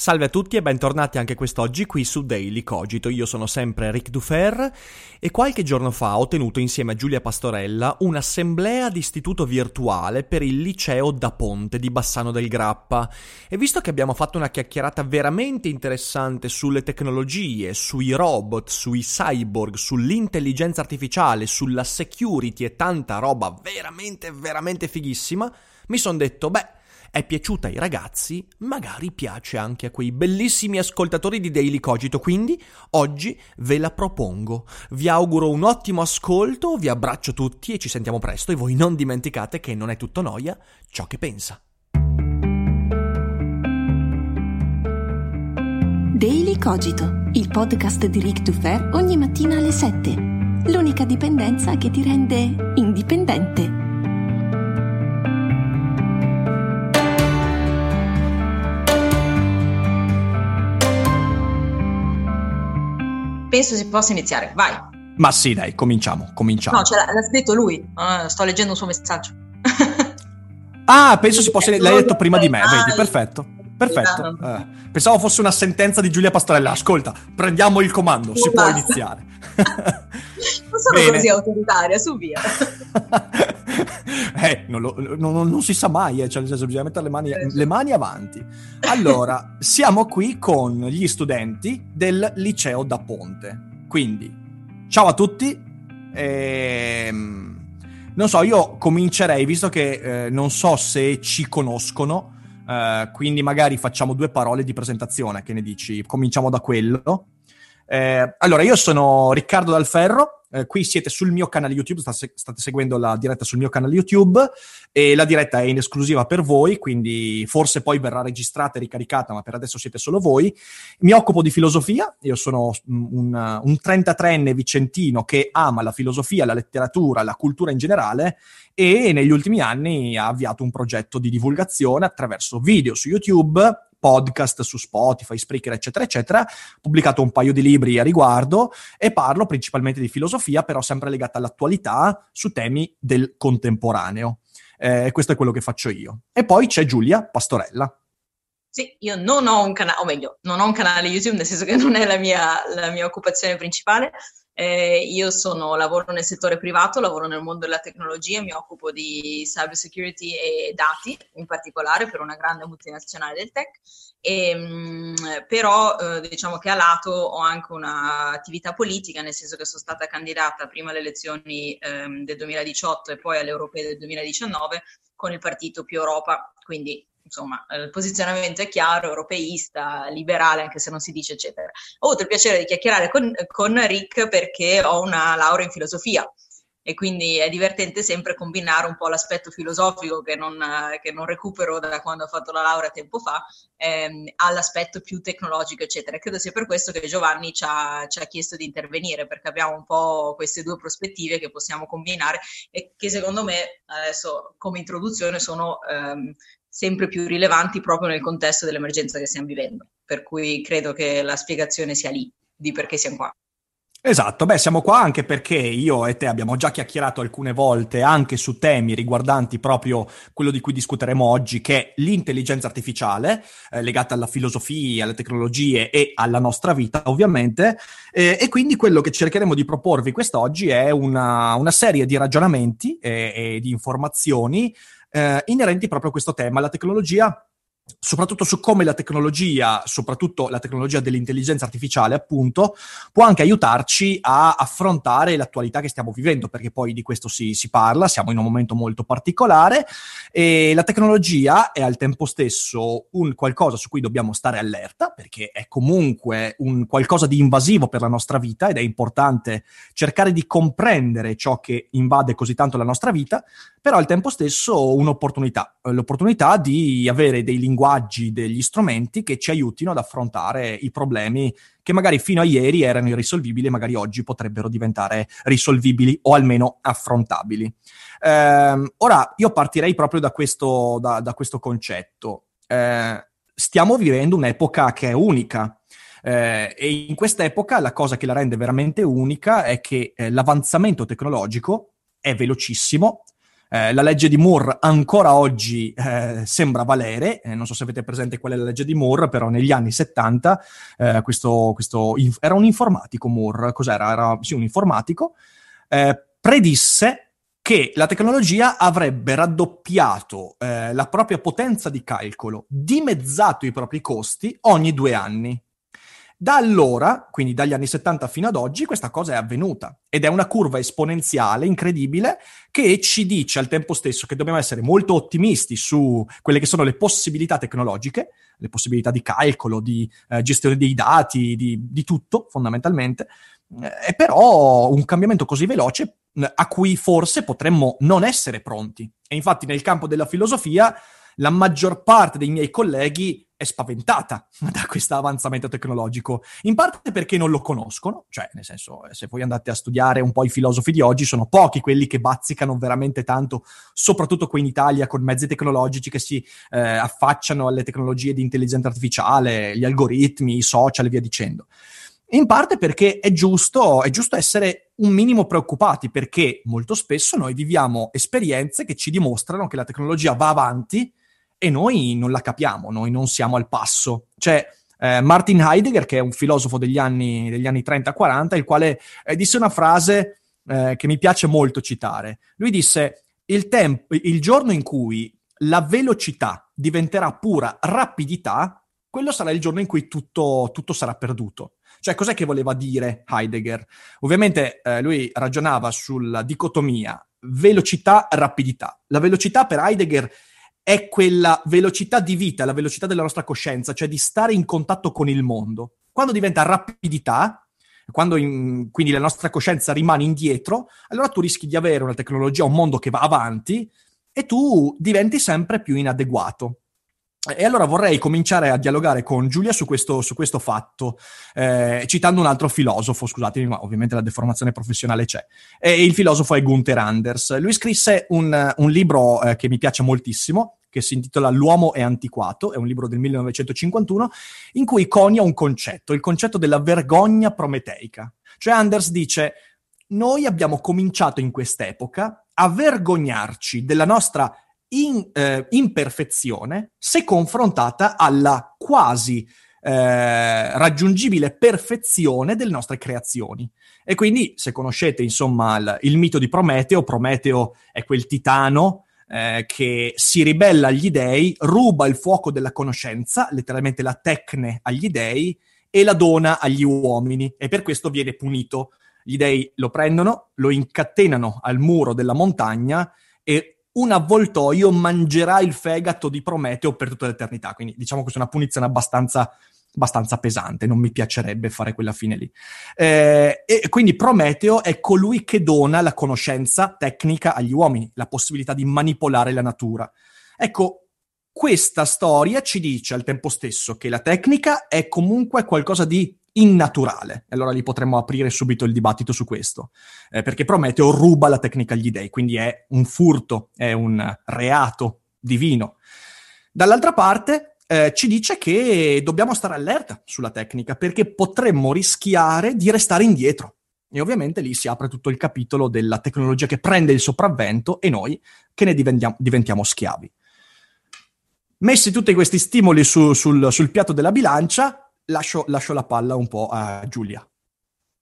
Salve a tutti e bentornati anche quest'oggi qui su Daily Cogito. Io sono sempre Ric Dufer e qualche giorno fa ho tenuto insieme a Giulia Pastorella un'assemblea di istituto virtuale per il liceo da Ponte di Bassano del Grappa. E visto che abbiamo fatto una chiacchierata veramente interessante sulle tecnologie, sui robot, sui cyborg, sull'intelligenza artificiale, sulla security e tanta roba veramente, veramente fighissima, mi sono detto, beh, è piaciuta ai ragazzi, magari piace anche a quei bellissimi ascoltatori di Daily Cogito, quindi oggi ve la propongo. Vi auguro un ottimo ascolto, vi abbraccio tutti e ci sentiamo presto e voi non dimenticate che non è tutto noia ciò che pensa. Daily Cogito, il podcast di Rick Dufer ogni mattina alle 7. L'unica dipendenza che ti rende indipendente. Penso si possa iniziare. Vai. Ma sì, dai, cominciamo, cominciamo. No, l'ha, l'ha scritto lui. Uh, sto leggendo un suo messaggio. ah, penso si possa... L'hai detto prima di me, vedi, perfetto. Perfetto. Eh, pensavo fosse una sentenza di Giulia Pastorella. Ascolta, prendiamo il comando, si può iniziare. sono Bene. così autoritaria, su via. eh, non, lo, non, non, si sa mai, eh, cioè nel senso bisogna mettere le mani, le mani avanti. Allora, siamo qui con gli studenti del liceo da Ponte. Quindi, ciao a tutti. Ehm, non so, io comincerei, visto che eh, non so se ci conoscono, eh, quindi magari facciamo due parole di presentazione, che ne dici? Cominciamo da quello. Eh, allora, io sono Riccardo Dalferro, eh, qui siete sul mio canale YouTube, state, state, seguendo la diretta sul mio canale YouTube e la diretta è in esclusiva per voi, quindi forse poi verrà registrata e ricaricata, ma per adesso siete solo voi. Mi occupo di filosofia, io sono un, un 33enne vicentino che ama la filosofia, la letteratura, la cultura in generale e negli ultimi anni ha avviato un progetto di divulgazione attraverso video su YouTube podcast su Spotify, Spreaker, eccetera, eccetera. Ho pubblicato un paio di libri a riguardo e parlo principalmente di filosofia, però sempre legata all'attualità su temi del contemporaneo. Eh, questo è quello che faccio io. E poi c'è Giulia Pastorella. Sì, io non ho un canale, o meglio, non ho un canale YouTube, nel senso che non è la mia, la mia occupazione principale, eh, io sono, lavoro nel settore privato, lavoro nel mondo della tecnologia, mi occupo di cyber security e dati, in particolare per una grande multinazionale del tech, e, mh, mm, però eh, diciamo che a lato ho anche un'attività politica, nel senso che sono stata candidata prima alle elezioni ehm, del 2018 e poi alle europee del 2019 con il partito Più Europa, quindi insomma, eh, il posizionamento è chiaro, europeista, liberale, anche se non si dice eccetera. Ho avuto il piacere di chiacchierare con, con Rick perché ho una laurea in filosofia e quindi è divertente sempre combinare un po' l'aspetto filosofico che non, che non recupero da quando ho fatto la laurea tempo fa ehm, all'aspetto più tecnologico eccetera. Credo sia per questo che Giovanni ci ha, ci ha, chiesto di intervenire perché abbiamo un po' queste due prospettive che possiamo combinare e che secondo me adesso come introduzione sono ehm, sempre più rilevanti proprio nel contesto dell'emergenza che stiamo vivendo. Per cui credo che la spiegazione sia lì di perché siamo qua. Esatto, beh, siamo qua anche perché io e te abbiamo già chiacchierato alcune volte anche su temi riguardanti proprio quello di cui discuteremo oggi, che è l'intelligenza artificiale, eh, legata alla filosofia, alle tecnologie e alla nostra vita, ovviamente. Eh, e quindi quello che cercheremo di proporvi quest'oggi è una, una serie di ragionamenti e, e di informazioni eh, inerenti proprio a questo tema, la tecnologia soprattutto su come la tecnologia, soprattutto la tecnologia dell'intelligenza artificiale, appunto, può anche aiutarci a affrontare l'attualità che stiamo vivendo, perché poi di questo si, si parla, siamo in un momento molto particolare e la tecnologia è al tempo stesso un qualcosa su cui dobbiamo stare allerta, perché è comunque un qualcosa di invasivo per la nostra vita ed è importante cercare di comprendere ciò che invade così tanto la nostra vita, però al tempo stesso un'opportunità, l'opportunità di avere dei linguaggi linguaggi degli strumenti che ci aiutino ad affrontare i problemi che magari fino a ieri erano irrisolvibili e magari oggi potrebbero diventare risolvibili o almeno affrontabili. Eh, ora, io partirei proprio da questo, da, da questo concetto. Eh, stiamo vivendo un'epoca che è unica. Eh, e in quest'epoca la cosa che la rende veramente unica è che eh, l'avanzamento tecnologico è velocissimo, eh, la legge di Moore ancora oggi eh, sembra valere, eh, non so se avete presente qual è la legge di Moore, però negli anni 70 eh, questo, questo inf- era un informatico Moore, cos'era? Era sì, un informatico, eh, predisse che la tecnologia avrebbe raddoppiato eh, la propria potenza di calcolo, dimezzato i propri costi ogni due anni. Da allora, quindi dagli anni 70 fino ad oggi, questa cosa è avvenuta ed è una curva esponenziale incredibile che ci dice al tempo stesso che dobbiamo essere molto ottimisti su quelle che sono le possibilità tecnologiche, le possibilità di calcolo, di eh, gestione dei dati, di, di tutto fondamentalmente, eh, però un cambiamento così veloce a cui forse potremmo non essere pronti. E infatti nel campo della filosofia la maggior parte dei miei colleghi è spaventata da questo avanzamento tecnologico, in parte perché non lo conoscono, cioè nel senso se voi andate a studiare un po' i filosofi di oggi sono pochi quelli che bazzicano veramente tanto, soprattutto qui in Italia con mezzi tecnologici che si eh, affacciano alle tecnologie di intelligenza artificiale, gli algoritmi, i social e via dicendo. In parte perché è giusto, è giusto essere un minimo preoccupati perché molto spesso noi viviamo esperienze che ci dimostrano che la tecnologia va avanti e noi non la capiamo, noi non siamo al passo. Cioè, eh, Martin Heidegger, che è un filosofo degli anni, degli anni 30-40, il quale eh, disse una frase eh, che mi piace molto citare. Lui disse: il, temp- il giorno in cui la velocità diventerà pura rapidità, quello sarà il giorno in cui tutto, tutto sarà perduto. Cioè, cos'è che voleva dire Heidegger? Ovviamente eh, lui ragionava sulla dicotomia velocità-rapidità. La velocità per Heidegger è quella velocità di vita, la velocità della nostra coscienza, cioè di stare in contatto con il mondo. Quando diventa rapidità, quando in, quindi la nostra coscienza rimane indietro, allora tu rischi di avere una tecnologia, un mondo che va avanti e tu diventi sempre più inadeguato. E allora vorrei cominciare a dialogare con Giulia su questo, su questo fatto, eh, citando un altro filosofo, scusatemi, ma ovviamente la deformazione professionale c'è. E il filosofo è Gunther Anders. Lui scrisse un, un libro eh, che mi piace moltissimo, che si intitola L'uomo è antiquato, è un libro del 1951, in cui conia un concetto, il concetto della vergogna prometeica. Cioè Anders dice, noi abbiamo cominciato in quest'epoca a vergognarci della nostra in, eh, imperfezione se confrontata alla quasi eh, raggiungibile perfezione delle nostre creazioni. E quindi, se conoscete insomma il, il mito di Prometeo, Prometeo è quel titano eh, che si ribella agli dei, ruba il fuoco della conoscenza, letteralmente la tecne agli dei, e la dona agli uomini, e per questo viene punito. Gli dei lo prendono, lo incatenano al muro della montagna e un avvoltoio mangerà il fegato di Prometeo per tutta l'eternità. Quindi diciamo che è una punizione abbastanza abbastanza pesante, non mi piacerebbe fare quella fine lì. Eh, e quindi Prometeo è colui che dona la conoscenza tecnica agli uomini, la possibilità di manipolare la natura. Ecco, questa storia ci dice al tempo stesso che la tecnica è comunque qualcosa di innaturale. Allora lì potremmo aprire subito il dibattito su questo, eh, perché Prometeo ruba la tecnica agli dei, quindi è un furto, è un reato divino. Dall'altra parte, eh, ci dice che dobbiamo stare allerta sulla tecnica perché potremmo rischiare di restare indietro. E ovviamente lì si apre tutto il capitolo della tecnologia che prende il sopravvento e noi che ne diventiamo, diventiamo schiavi. Messi tutti questi stimoli su, sul, sul, piatto della bilancia, lascio, lascio la palla un po' a Giulia.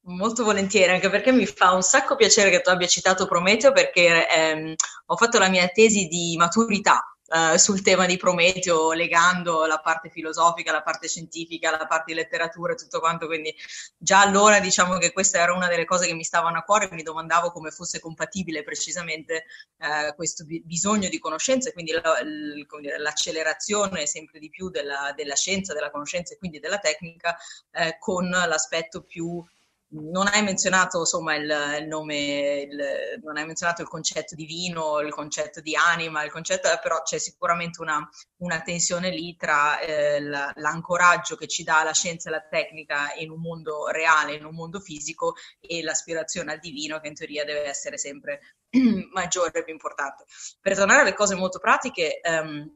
Molto volentieri, anche perché mi fa un sacco piacere che tu abbia citato Prometeo perché ehm, ho fatto la mia tesi di maturità Uh, sul tema di Prometeo, legando la parte filosofica, la parte scientifica, la parte di letteratura e tutto quanto. Quindi già allora diciamo che questa era una delle cose che mi stavano a cuore, mi domandavo come fosse compatibile precisamente uh, questo bi- bisogno di conoscenza e quindi la, l- l'accelerazione sempre di più della, della, scienza, della conoscenza e quindi della tecnica uh, con l'aspetto più non hai menzionato insomma il, il nome, il, non hai menzionato il concetto di vino, il concetto di anima, il concetto, però c'è sicuramente una, una tensione lì tra eh, l'ancoraggio che ci dà la scienza e la tecnica in un mondo reale, in un mondo fisico e l'aspirazione al divino che in teoria deve essere sempre maggiore e più importante. Per tornare alle cose molto pratiche, ehm,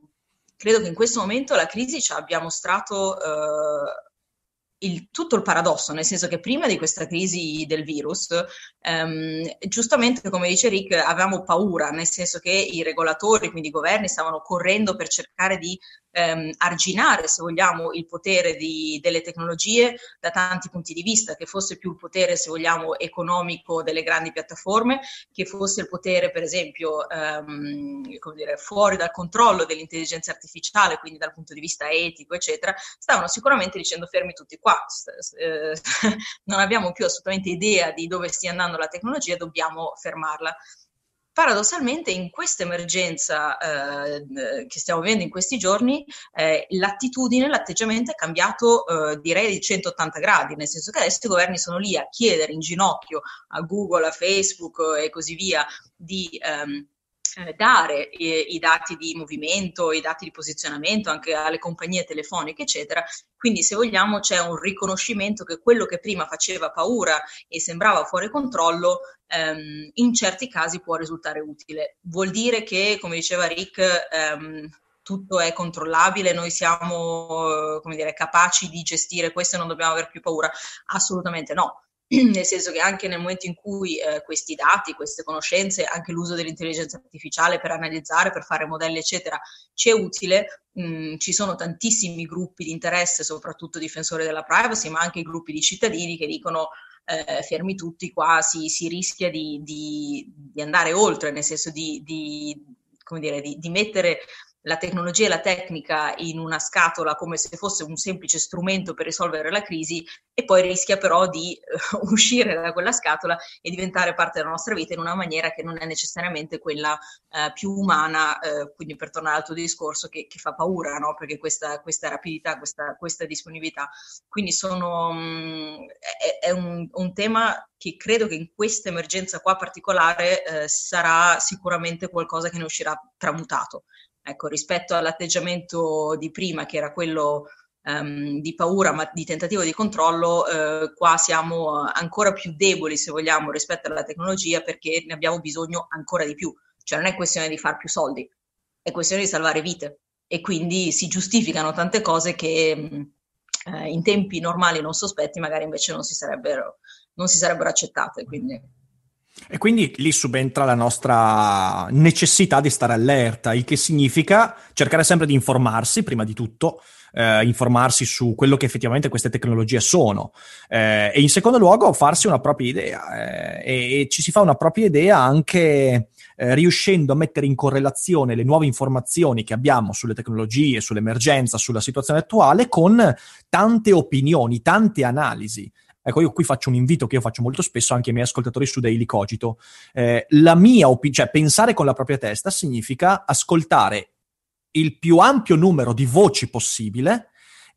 credo che in questo momento la crisi ci abbia mostrato... Eh, il, tutto il paradosso, nel senso che prima di questa crisi del virus, ehm, giustamente come dice Rick, avevamo paura, nel senso che i regolatori, quindi i governi, stavano correndo per cercare di ehm, arginare, se vogliamo, il potere di, delle tecnologie da tanti punti di vista, che fosse più il potere, se vogliamo, economico delle grandi piattaforme, che fosse il potere, per esempio, ehm, come dire, fuori dal controllo dell'intelligenza artificiale, quindi dal punto di vista etico, eccetera, stavano sicuramente dicendo fermi tutti qua, eh, non abbiamo più assolutamente idea di dove stia andando la tecnologia, dobbiamo fermarla paradossalmente in questa emergenza eh, che stiamo vivendo in questi giorni, eh, l'attitudine, l'atteggiamento è cambiato eh, direi di 180 gradi, nel senso che adesso i governi sono lì a chiedere in ginocchio a Google, a Facebook e così via di... Ehm, eh, dare i, dati di movimento, i dati di posizionamento anche alle compagnie telefoniche, eccetera. Quindi, se vogliamo, c'è un riconoscimento che quello che prima faceva paura e sembrava fuori controllo, ehm, in certi casi può risultare utile. Vuol dire che, come diceva Rick, ehm, tutto è controllabile, noi siamo dire, capaci di gestire questo e non dobbiamo avere più paura? Assolutamente no nel senso che anche nel momento in cui eh, questi dati, queste conoscenze, anche l'uso dell'intelligenza artificiale per analizzare, per fare modelli, eccetera, ci è utile, mh, mm, ci sono tantissimi gruppi di interesse, soprattutto difensori della privacy, ma anche gruppi di cittadini che dicono eh, fermi tutti, qua si, si rischia di, di, di, andare oltre, nel senso di, di, dire, di mettere la tecnologia e la tecnica in una scatola come se fosse un semplice strumento per risolvere la crisi e poi rischia però di uh, uscire da quella scatola e diventare parte della nostra vita in una maniera che non è necessariamente quella uh, più umana, uh, quindi per tornare al tuo discorso, che, che fa paura, no? perché questa, questa rapidità, questa, questa, disponibilità. Quindi sono, um, è, è un, un, tema che credo che in questa emergenza qua particolare sarà sicuramente qualcosa che ne uscirà tramutato Ecco, rispetto all'atteggiamento di prima, che era quello um, di paura, ma di tentativo di controllo, eh, qua siamo ancora più deboli, se vogliamo, rispetto alla tecnologia, perché ne abbiamo bisogno ancora di più. Cioè non è questione di far più soldi, è questione di salvare vite. E quindi si giustificano tante cose che eh, in tempi normali non sospetti magari invece non si sarebbero, non si sarebbero accettate. Quindi e quindi lì subentra la nostra necessità di stare allerta, il che significa cercare sempre di informarsi, prima di tutto, eh, informarsi su quello che effettivamente queste tecnologie sono eh, e in secondo luogo farsi una propria idea eh, e, ci si fa una propria idea anche eh, riuscendo a mettere in correlazione le nuove informazioni che abbiamo sulle tecnologie, sull'emergenza, sulla situazione attuale con tante opinioni, tante analisi. Ecco, io qui faccio un invito che io faccio molto spesso anche ai miei ascoltatori su Daily Cogito. Eh, la mia opinione, cioè pensare con la propria testa significa ascoltare il più ampio numero di voci possibile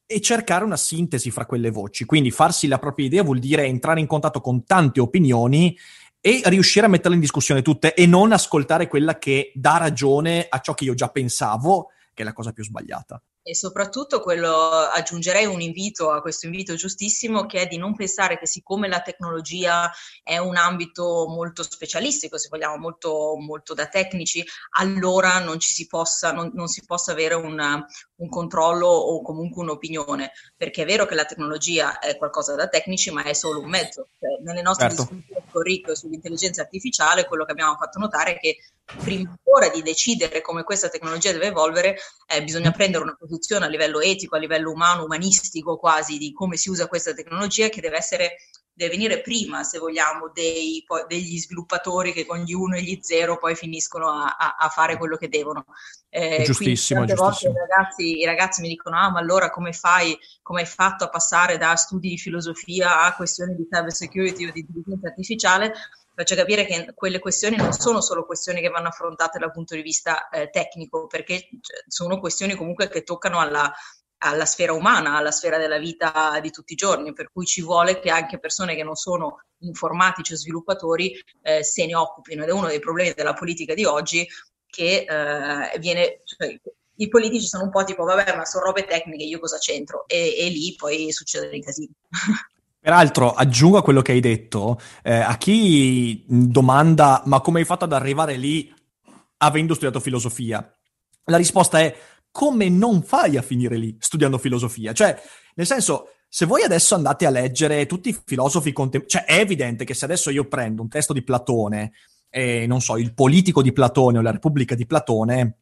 e cercare una sintesi fra quelle voci. Quindi farsi la propria idea vuol dire entrare in contatto con tante opinioni e riuscire a metterle in discussione tutte e non ascoltare quella che dà ragione a ciò che io già pensavo, che è la cosa più sbagliata. E soprattutto quello, aggiungerei un invito a questo invito giustissimo che è di non pensare che siccome la tecnologia è un ambito molto specialistico, se vogliamo, molto, molto da tecnici, allora non, ci si, possa, non, non si possa avere una, un controllo o comunque un'opinione, perché è vero che la tecnologia è qualcosa da tecnici, ma è solo un mezzo. Cioè, nelle nostre certo. discussioni con Rick sull'intelligenza artificiale, quello che abbiamo fatto notare è che prima ancora di decidere come questa tecnologia deve evolvere, eh, bisogna prendere una posizione a livello etico, a livello umano, umanistico quasi, di come si usa questa tecnologia che deve essere deve venire prima, se vogliamo, dei, poi, degli sviluppatori che con gli 1 e gli 0 poi finiscono a, a, a, fare quello che devono. Eh, giustissimo, giustissimo. I ragazzi, i ragazzi, mi dicono, ah, ma allora come fai, come hai fatto a passare da studi di filosofia a questioni di cyber security o di intelligenza artificiale? Faccio capire che quelle questioni non sono solo questioni che vanno affrontate dal punto di vista eh, tecnico, perché cioè, sono questioni comunque che toccano alla, alla sfera umana, alla sfera della vita di tutti i giorni, per cui ci vuole che anche persone che non sono informatici o sviluppatori eh, se ne occupino ed è uno dei problemi della politica di oggi che eh, viene... Cioè, i politici sono un po' tipo, vabbè, ma sono robe tecniche, io cosa c'entro? E, e lì poi succedono i casini. Peraltro, aggiungo a quello che hai detto, eh, a chi domanda ma come hai fatto ad arrivare lì avendo studiato filosofia? La risposta è come non fai a finire lì studiando filosofia? Cioè, nel senso, se voi adesso andate a leggere tutti i filosofi contemporanei, cioè è evidente che se adesso io prendo un testo di Platone, e non so, il politico di Platone o la Repubblica di Platone,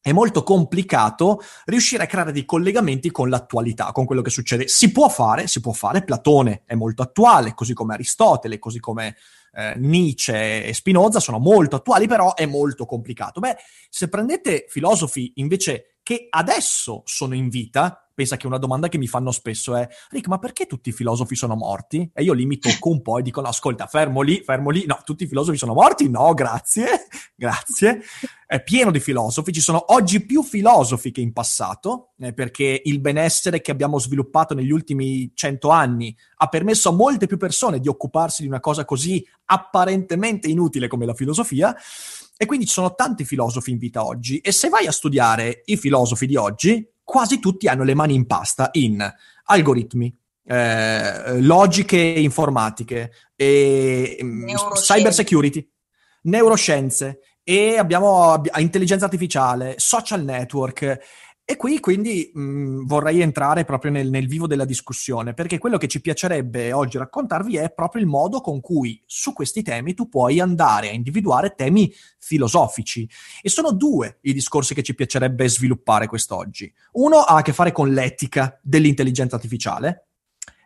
è molto complicato riuscire a creare dei collegamenti con l'attualità, con quello che succede. Si può fare, si può fare, Platone è molto attuale, così come Aristotele, così come eh, Nietzsche e Spinoza sono molto attuali, però è molto complicato. Beh, se prendete filosofi invece che adesso sono in vita, pensa che una domanda che mi fanno spesso è Rick, ma perché tutti i filosofi sono morti? E io lì mi tocco un po' e dico no, ascolta, fermo lì, fermo lì, no, tutti i filosofi sono morti? No, grazie, grazie. È pieno di filosofi, ci sono oggi più filosofi che in passato, eh, perché il benessere che abbiamo sviluppato negli ultimi cento anni ha permesso a molte più persone di occuparsi di una cosa così apparentemente inutile come la filosofia. E quindi ci sono tanti filosofi in vita oggi. E se vai a studiare i filosofi di oggi, quasi tutti hanno le mani in pasta in algoritmi, eh, logiche informatiche, e, mm, cyber security, neuroscienze e abbiamo intelligenza artificiale, social network e qui quindi mh, vorrei entrare proprio nel, nel, vivo della discussione, perché quello che ci piacerebbe oggi raccontarvi è proprio il modo con cui su questi temi tu puoi andare a individuare temi filosofici. E sono due i discorsi che ci piacerebbe sviluppare quest'oggi. Uno ha a che fare con l'etica dell'intelligenza artificiale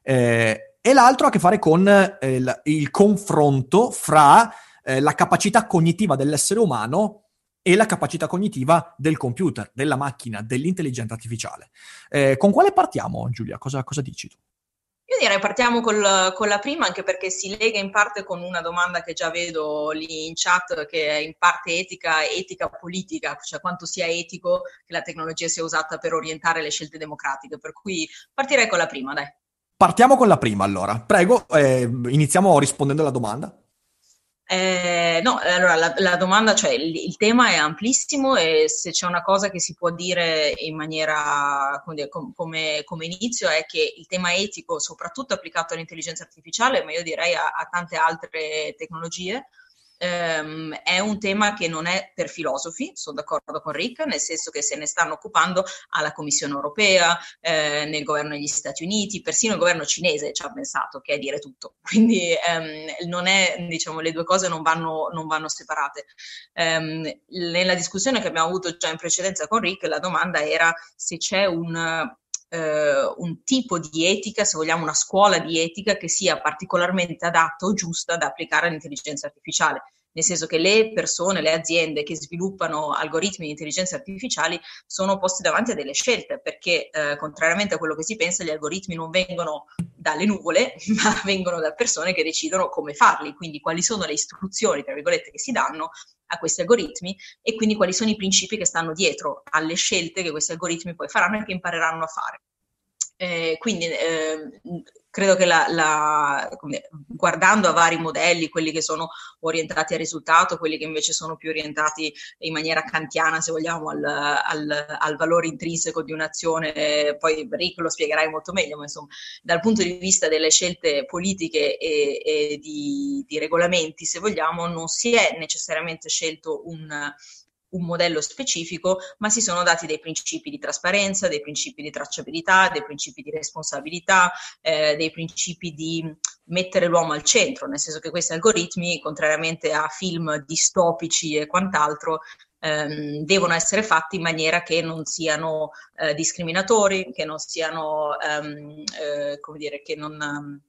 eh, e l'altro ha a che fare con eh, il, il, confronto fra eh, la capacità cognitiva dell'essere umano e la capacità cognitiva del computer, della macchina, dell'intelligenza artificiale. Eh, con quale partiamo, Giulia? Cosa, cosa dici tu? Io direi partiamo col, con la prima, anche perché si lega in parte con una domanda che già vedo lì in chat, che è in parte etica, etica politica, cioè quanto sia etico che la tecnologia sia usata per orientare le scelte democratiche. Per cui partirei con la prima, dai. Partiamo con la prima, allora. Prego, eh, iniziamo rispondendo alla domanda. Eh, no, allora la, la domanda, cioè il, il, tema è amplissimo e se c'è una cosa che si può dire in maniera come, come, come, inizio è che il tema etico, soprattutto applicato all'intelligenza artificiale, ma io direi a, a tante altre tecnologie, ehm, è un tema che non è per filosofi, sono d'accordo con Rick, nel senso che se ne stanno occupando alla Commissione europea, eh, nel governo degli Stati Uniti, persino il governo cinese ci ha pensato, che è dire tutto. Quindi ehm, non è, diciamo, le due cose non vanno, non vanno separate. Ehm, nella discussione che abbiamo avuto già in precedenza con Rick, la domanda era se c'è un eh, un tipo di etica, se vogliamo una scuola di etica che sia particolarmente adatta o giusta da applicare all'intelligenza artificiale nel senso che le persone, le aziende che sviluppano algoritmi di intelligenza artificiali sono posti davanti a delle scelte, perché eh, contrariamente a quello che si pensa, gli algoritmi non vengono dalle nuvole, ma vengono da persone che decidono come farli, quindi quali sono le istruzioni, tra virgolette, che si danno a questi algoritmi e quindi quali sono i principi che stanno dietro alle scelte che questi algoritmi poi faranno e che impareranno a fare. Eh, quindi eh, credo che la, la, guardando a vari modelli, quelli che sono orientati al risultato, quelli che invece sono più orientati in maniera kantiana, se vogliamo, al, al, al valore intrinseco di un'azione, poi Rick lo spiegherai molto meglio, ma insomma, dal punto di vista delle scelte politiche e, e di, di regolamenti, se vogliamo, non si è necessariamente scelto un un modello specifico, ma si sono dati dei principi di trasparenza, dei principi di tracciabilità, dei principi di responsabilità, eh, dei principi di mettere l'uomo al centro, nel senso che questi algoritmi, contrariamente a film distopici e quant'altro, ehm, devono essere fatti in maniera che non siano eh, discriminatori, che non siano, ehm, eh, come dire, che non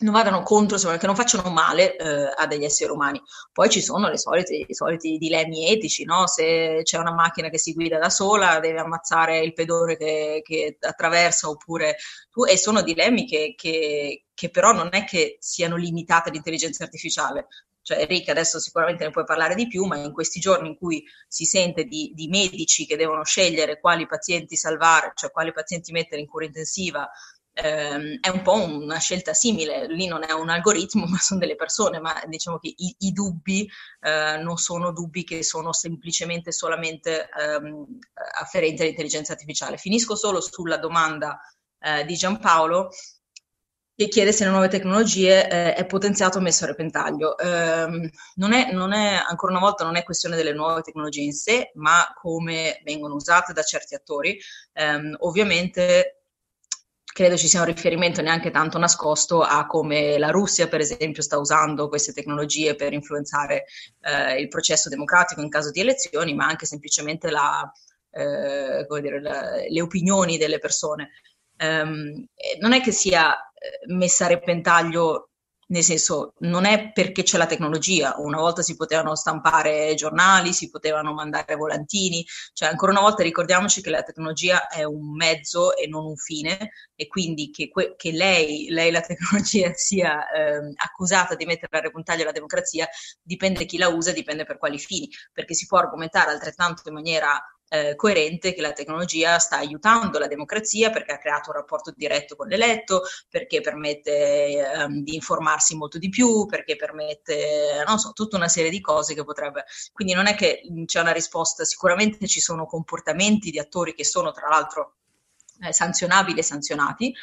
non vadano contro, che non facciano male eh, a degli esseri umani. Poi ci sono solite, i soliti dilemmi etici, no? se c'è una macchina che si guida da sola, deve ammazzare il pedone che, che attraversa, oppure tu, e sono dilemmi che, che, che però non è che siano limitati all'intelligenza artificiale. Cioè, Rick adesso sicuramente ne puoi parlare di più, ma in questi giorni in cui si sente di, di medici che devono scegliere quali pazienti salvare, cioè quali pazienti mettere in cura intensiva, ehm, è un po' una scelta simile, lì non è un algoritmo ma sono delle persone, ma diciamo che i, i dubbi eh, non sono dubbi che sono semplicemente solamente ehm, afferenti all'intelligenza artificiale. Finisco solo sulla domanda eh, di Giampaolo che chiede se le nuove tecnologie eh, è potenziato o messo a repentaglio. Eh, non, è, non è, ancora una volta, non è questione delle nuove tecnologie in sé, ma come vengono usate da certi attori. Eh, ovviamente credo ci sia un riferimento neanche tanto nascosto a come la Russia, per esempio, sta usando queste tecnologie per influenzare eh, il processo democratico in caso di elezioni, ma anche semplicemente la, eh, dire, la, le opinioni delle persone. Um, non è che sia eh, messa a repentaglio nel senso non è perché c'è la tecnologia, una volta si potevano stampare giornali, si potevano mandare volantini, cioè ancora una volta ricordiamoci che la tecnologia è un mezzo e non un fine e quindi che, que- che lei, lei, la tecnologia, sia eh, accusata di mettere a repentaglio la democrazia dipende chi la usa, dipende per quali fini, perché si può argomentare altrettanto in maniera eh, coerente che la tecnologia sta aiutando la democrazia perché ha creato un rapporto diretto con l'eletto, perché permette ehm, di informarsi molto di più, perché permette, non so, tutta una serie di cose che potrebbe... Quindi non è che c'è una risposta, sicuramente ci sono comportamenti di attori che sono tra l'altro eh, sanzionabili e sanzionati,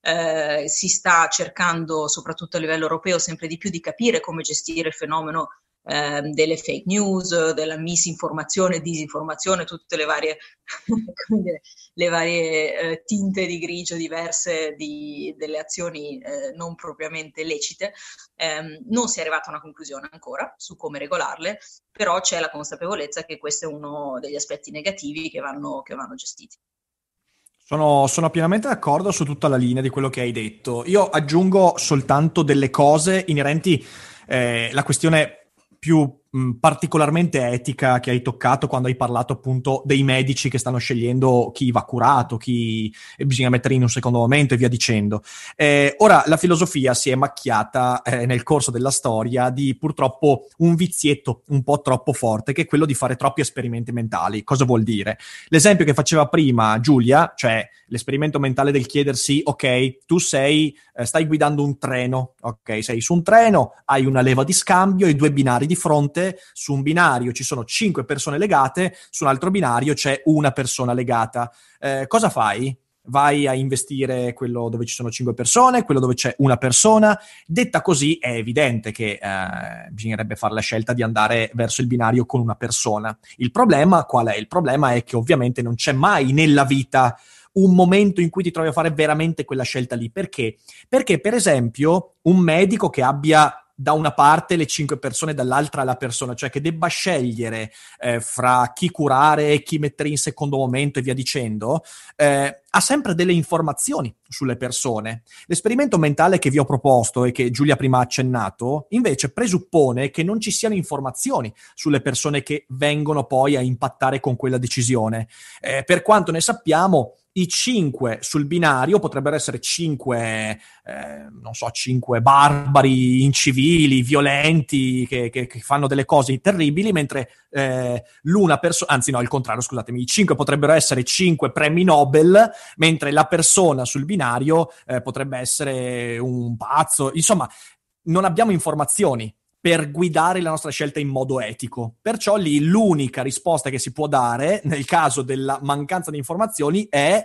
eh, si sta cercando, soprattutto a livello europeo, sempre di più di capire come gestire il fenomeno eh, delle fake news, della misinformazione, disinformazione, tutte le varie, le varie eh, tinte di grigio diverse di, delle azioni eh, non propriamente lecite. Ehm, non si è arrivata a una conclusione ancora su come regolarle, però c'è la consapevolezza che questo è uno degli aspetti negativi che vanno, che vanno gestiti. Sono, sono, pienamente d'accordo su tutta la linea di quello che hai detto. Io aggiungo soltanto delle cose inerenti eh, alla questione più mh, particolarmente etica che hai toccato quando hai parlato appunto dei medici che stanno scegliendo chi va curato, chi bisogna mettere in un secondo momento e via dicendo. Eh, ora, la filosofia si è macchiata eh, nel corso della storia di purtroppo un vizietto un po' troppo forte, che è quello di fare troppi esperimenti mentali. Cosa vuol dire? L'esempio che faceva prima Giulia, cioè l'esperimento mentale del chiedersi, ok, tu sei, eh, stai guidando un treno, ok, sei su un treno, hai una leva di scambio e due binari di fronte, su un binario ci sono cinque persone legate, su un altro binario c'è una persona legata. Eh, cosa fai? vai a investire quello dove ci sono cinque persone, quello dove c'è una persona. Detta così è evidente che eh, bisognerebbe fare la scelta di andare verso il binario con una persona. Il problema qual è? Il problema è che ovviamente non c'è mai nella vita un momento in cui ti trovi a fare veramente quella scelta lì. Perché? Perché, per esempio, un medico che abbia da una parte le cinque persone, dall'altra la persona, cioè che debba scegliere eh, fra chi curare e chi mettere in secondo momento e via dicendo, eh, ha sempre delle informazioni sulle persone. L'esperimento mentale che vi ho proposto e che Giulia prima ha accennato, invece presuppone che non ci siano informazioni sulle persone che vengono poi a impattare con quella decisione. Eh, per quanto ne sappiamo, i cinque sul binario potrebbero essere cinque, eh, non so, cinque barbari incivili, violenti, che, che, che fanno delle cose terribili, mentre eh, l'una persona, anzi no, il contrario, scusatemi, i cinque potrebbero essere cinque premi Nobel, mentre la persona sul binario eh, potrebbe essere un pazzo. Insomma, non abbiamo informazioni per guidare la nostra scelta in modo etico. Perciò lì l'unica risposta che si può dare nel caso della mancanza di informazioni è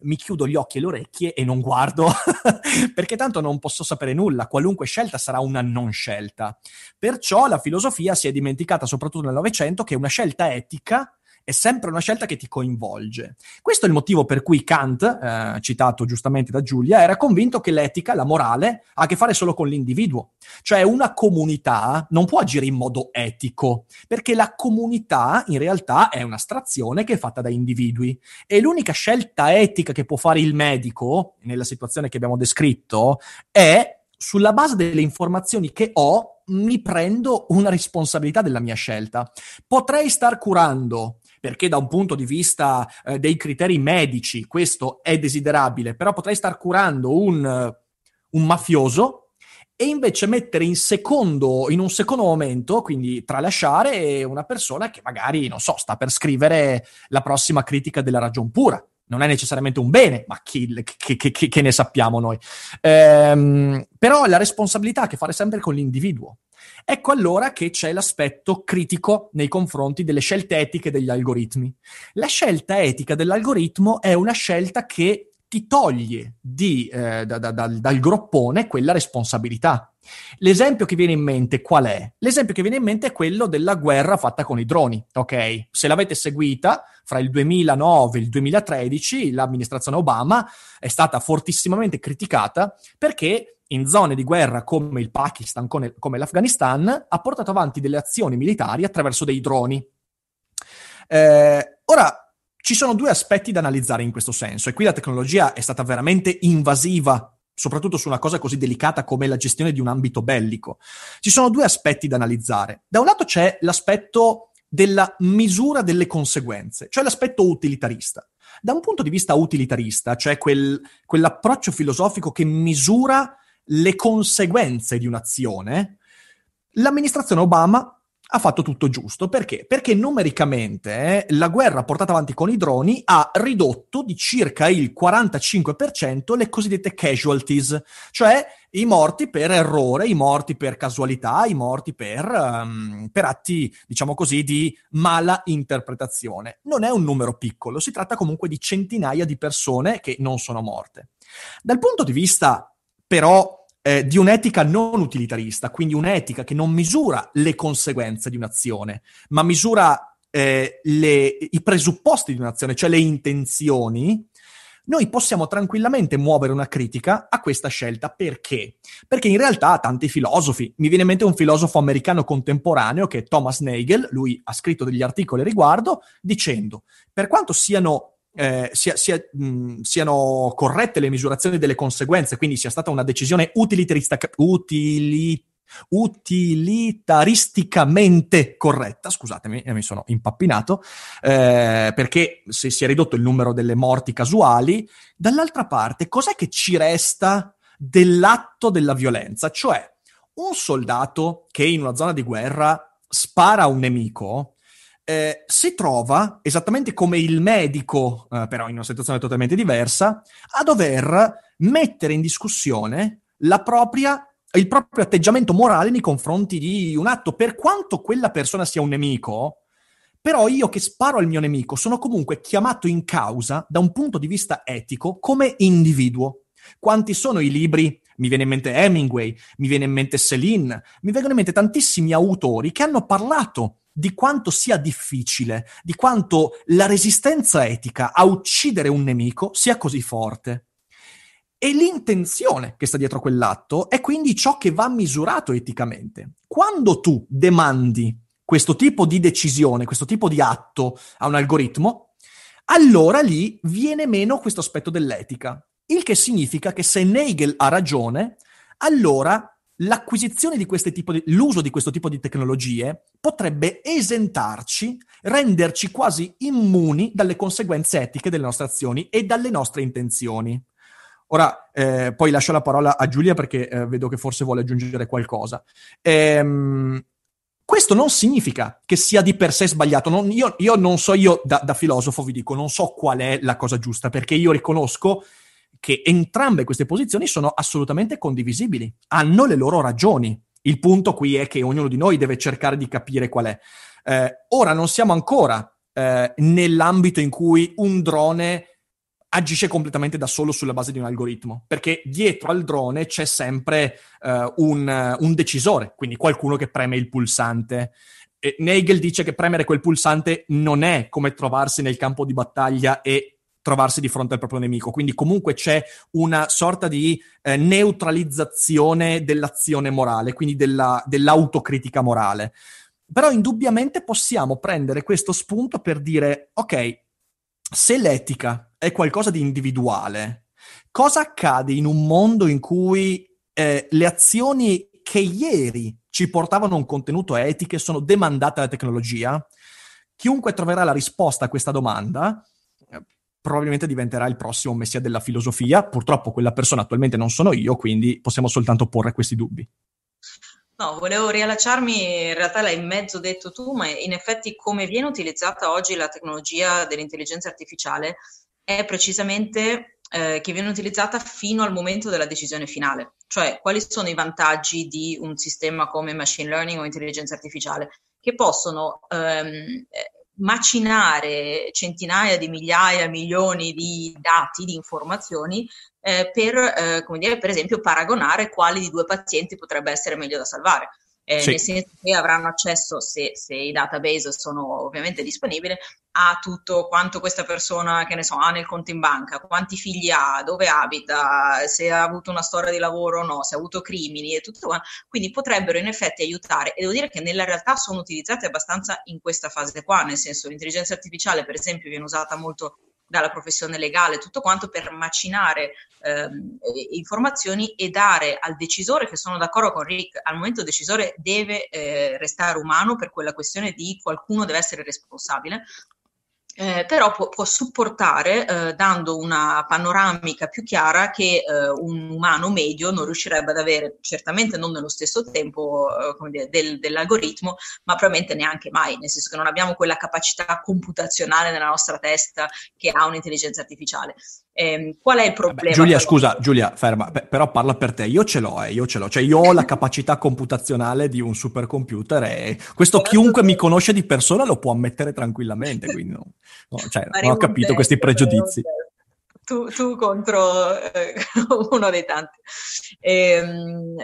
mi chiudo gli occhi e le orecchie e non guardo, perché tanto non posso sapere nulla, qualunque scelta sarà una non scelta. Perciò la filosofia si è dimenticata, soprattutto nel Novecento, che una scelta etica è sempre una scelta che ti coinvolge. Questo è il motivo per cui Kant, eh, citato giustamente da Giulia, era convinto che l'etica, la morale, ha a che fare solo con l'individuo. Cioè una comunità non può agire in modo etico, perché la comunità in realtà è un'astrazione che è fatta da individui. E l'unica scelta etica che può fare il medico, nella situazione che abbiamo descritto, è sulla base delle informazioni che ho, mi prendo una responsabilità della mia scelta. Potrei star curando perché da un punto di vista eh, dei criteri medici questo è desiderabile, però potrei star curando un, un mafioso e invece mettere in secondo, in un secondo momento, quindi tralasciare una persona che magari, non so, sta per scrivere la prossima critica della ragion pura. Non è necessariamente un bene, ma chi, che, che, che, ne sappiamo noi. Ehm, però la responsabilità ha a che fare sempre con l'individuo. Ecco allora che c'è l'aspetto critico nei confronti delle scelte etiche degli algoritmi. La scelta etica dell'algoritmo è una scelta che ti toglie di, eh, da, da, da, dal groppone quella responsabilità. L'esempio che viene in mente qual è? L'esempio che viene in mente è quello della guerra fatta con i droni, ok? Se l'avete seguita, fra il 2009 e il 2013 l'amministrazione Obama è stata fortissimamente criticata perché in zone di guerra come il Pakistan, come, l'Afghanistan, ha portato avanti delle azioni militari attraverso dei droni. Eh, ora, ci sono due aspetti da analizzare in questo senso, e qui la tecnologia è stata veramente invasiva, soprattutto su una cosa così delicata come la gestione di un ambito bellico. Ci sono due aspetti da analizzare. Da un lato c'è l'aspetto della misura delle conseguenze, cioè l'aspetto utilitarista. Da un punto di vista utilitarista, cioè quel, quell'approccio filosofico che misura le conseguenze di un'azione, l'amministrazione Obama ha fatto tutto giusto. Perché? Perché numericamente eh, la guerra portata avanti con i droni ha ridotto di circa il 45% le cosiddette casualties, cioè i morti per errore, i morti per casualità, i morti per, um, per atti, diciamo così, di mala interpretazione. Non è un numero piccolo, si tratta comunque di centinaia di persone che non sono morte. Dal punto di vista però eh, di un'etica non utilitarista, quindi un'etica che non misura le conseguenze di un'azione, ma misura eh, le, i presupposti di un'azione, cioè le intenzioni, noi possiamo tranquillamente muovere una critica a questa scelta. Perché? Perché in realtà tanti filosofi, mi viene in mente un filosofo americano contemporaneo che è Thomas Nagel, lui ha scritto degli articoli a riguardo dicendo, per quanto siano eh, sia, sia, mh, siano corrette le misurazioni delle conseguenze, quindi sia stata una decisione utili, utilitaristicamente corretta, scusatemi, mi sono impappinato, eh, perché se si è ridotto il numero delle morti casuali, dall'altra parte cos'è che ci resta dell'atto della violenza? Cioè, un soldato che in una zona di guerra spara a un nemico, eh, si trova, esattamente come il medico, eh, però in una situazione totalmente diversa, a dover mettere in discussione propria, il proprio atteggiamento morale nei confronti di un atto, per quanto quella persona sia un nemico, però io che sparo al mio nemico sono comunque chiamato in causa da un punto di vista etico come individuo. Quanti sono i libri? Mi viene in mente Hemingway, mi viene in mente Céline, mi vengono in mente tantissimi autori che hanno parlato di quanto sia difficile, di quanto la resistenza etica a uccidere un nemico sia così forte. E l'intenzione che sta dietro quell'atto è quindi ciò che va misurato eticamente. Quando tu demandi questo tipo di decisione, questo tipo di atto a un algoritmo, allora lì viene meno questo aspetto dell'etica. Il che significa che se Nagel ha ragione, allora l'acquisizione di questo tipo di, l'uso di questo tipo di tecnologie potrebbe esentarci, renderci quasi immuni dalle conseguenze etiche delle nostre azioni e dalle nostre intenzioni. Ora, eh, poi lascio la parola a Giulia perché eh, vedo che forse vuole aggiungere qualcosa. Ehm, questo non significa che sia di per sé sbagliato. Non, io, io, non so, io da, da, filosofo vi dico, non so qual è la cosa giusta, perché io riconosco che entrambe queste posizioni sono assolutamente condivisibili, hanno le loro ragioni. Il punto qui è che ognuno di noi deve cercare di capire qual è. Eh, ora non siamo ancora eh, nell'ambito in cui un drone agisce completamente da solo sulla base di un algoritmo, perché dietro al drone c'è sempre uh, un, un, decisore, quindi qualcuno che preme il pulsante. E Nagel dice che premere quel pulsante non è come trovarsi nel campo di battaglia e trovarsi di fronte al proprio nemico, quindi comunque c'è una sorta di eh, neutralizzazione dell'azione morale, quindi della, dell'autocritica morale. Però indubbiamente possiamo prendere questo spunto per dire, ok, se l'etica è qualcosa di individuale, cosa accade in un mondo in cui eh, le azioni che ieri ci portavano un contenuto etiche sono demandate alla tecnologia? Chiunque troverà la risposta a questa domanda probabilmente diventerà il prossimo messia della filosofia. Purtroppo quella persona attualmente non sono io, quindi possiamo soltanto porre questi dubbi. No, volevo riallacciarmi, in realtà l'hai in mezzo detto tu, ma in effetti come viene utilizzata oggi la tecnologia dell'intelligenza artificiale è precisamente eh, che viene utilizzata fino al momento della decisione finale, cioè quali sono i vantaggi di un sistema come machine learning o intelligenza artificiale, che possono ehm, macinare centinaia di migliaia, milioni di dati, di informazioni eh, per, eh, come dire, per esempio, paragonare quali di due pazienti potrebbe essere meglio da salvare eh, sì. nel senso che avranno accesso, se, se, i database sono ovviamente disponibili, a tutto quanto questa persona, che ne so, ha nel conto in banca, quanti figli ha, dove abita, se ha avuto una storia di lavoro o no, se ha avuto crimini e tutto quanto. Quindi potrebbero in effetti aiutare e devo dire che nella realtà sono utilizzate abbastanza in questa fase qua, nel senso l'intelligenza artificiale per esempio viene usata molto dalla professione legale, tutto quanto per macinare ehm, informazioni e dare al decisore, che sono d'accordo con Rick, al momento il decisore deve eh, restare umano per quella questione di qualcuno deve essere responsabile, eh, però può, può supportare eh, dando una panoramica più chiara che eh, un umano medio non riuscirebbe ad avere, certamente non nello stesso tempo eh, dire, del, dell'algoritmo, ma probabilmente neanche mai, nel senso che non abbiamo quella capacità computazionale nella nostra testa che ha un'intelligenza artificiale. Eh, qual è il problema? Vabbè, Giulia, scusa, Giulia, ferma, Beh, però parla per te. Io ce l'ho, eh, io ce l'ho. Cioè, io ho la capacità computazionale di un supercomputer e questo chiunque mi conosce di persona lo può ammettere tranquillamente, quindi no, no, cioè, non ho capito questi pregiudizi. Tu, tu contro eh, uno dei tanti. Ehm,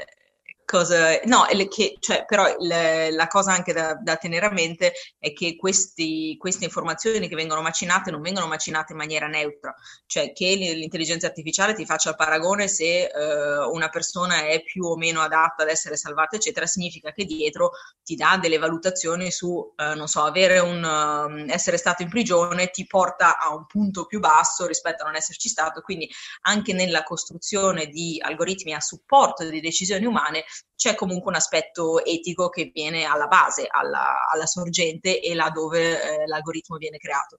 cosa, no, che, cioè, però le, la cosa anche da, da, tenere a mente è che questi, queste informazioni che vengono macinate non vengono macinate in maniera neutra, cioè che l'intelligenza artificiale ti faccia il paragone se uh, una persona è più o meno adatta ad essere salvata, eccetera, significa che dietro ti dà delle valutazioni su, uh, non so, avere un, uh, essere stato in prigione ti porta a un punto più basso rispetto a non esserci stato, quindi anche nella costruzione di algoritmi a supporto di decisioni umane c'è comunque un aspetto etico che viene alla base, alla, alla sorgente e là dove eh, l'algoritmo viene creato.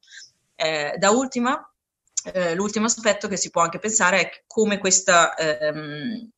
Eh, da ultima, eh, l'ultimo aspetto che si può anche pensare è come questa ehm,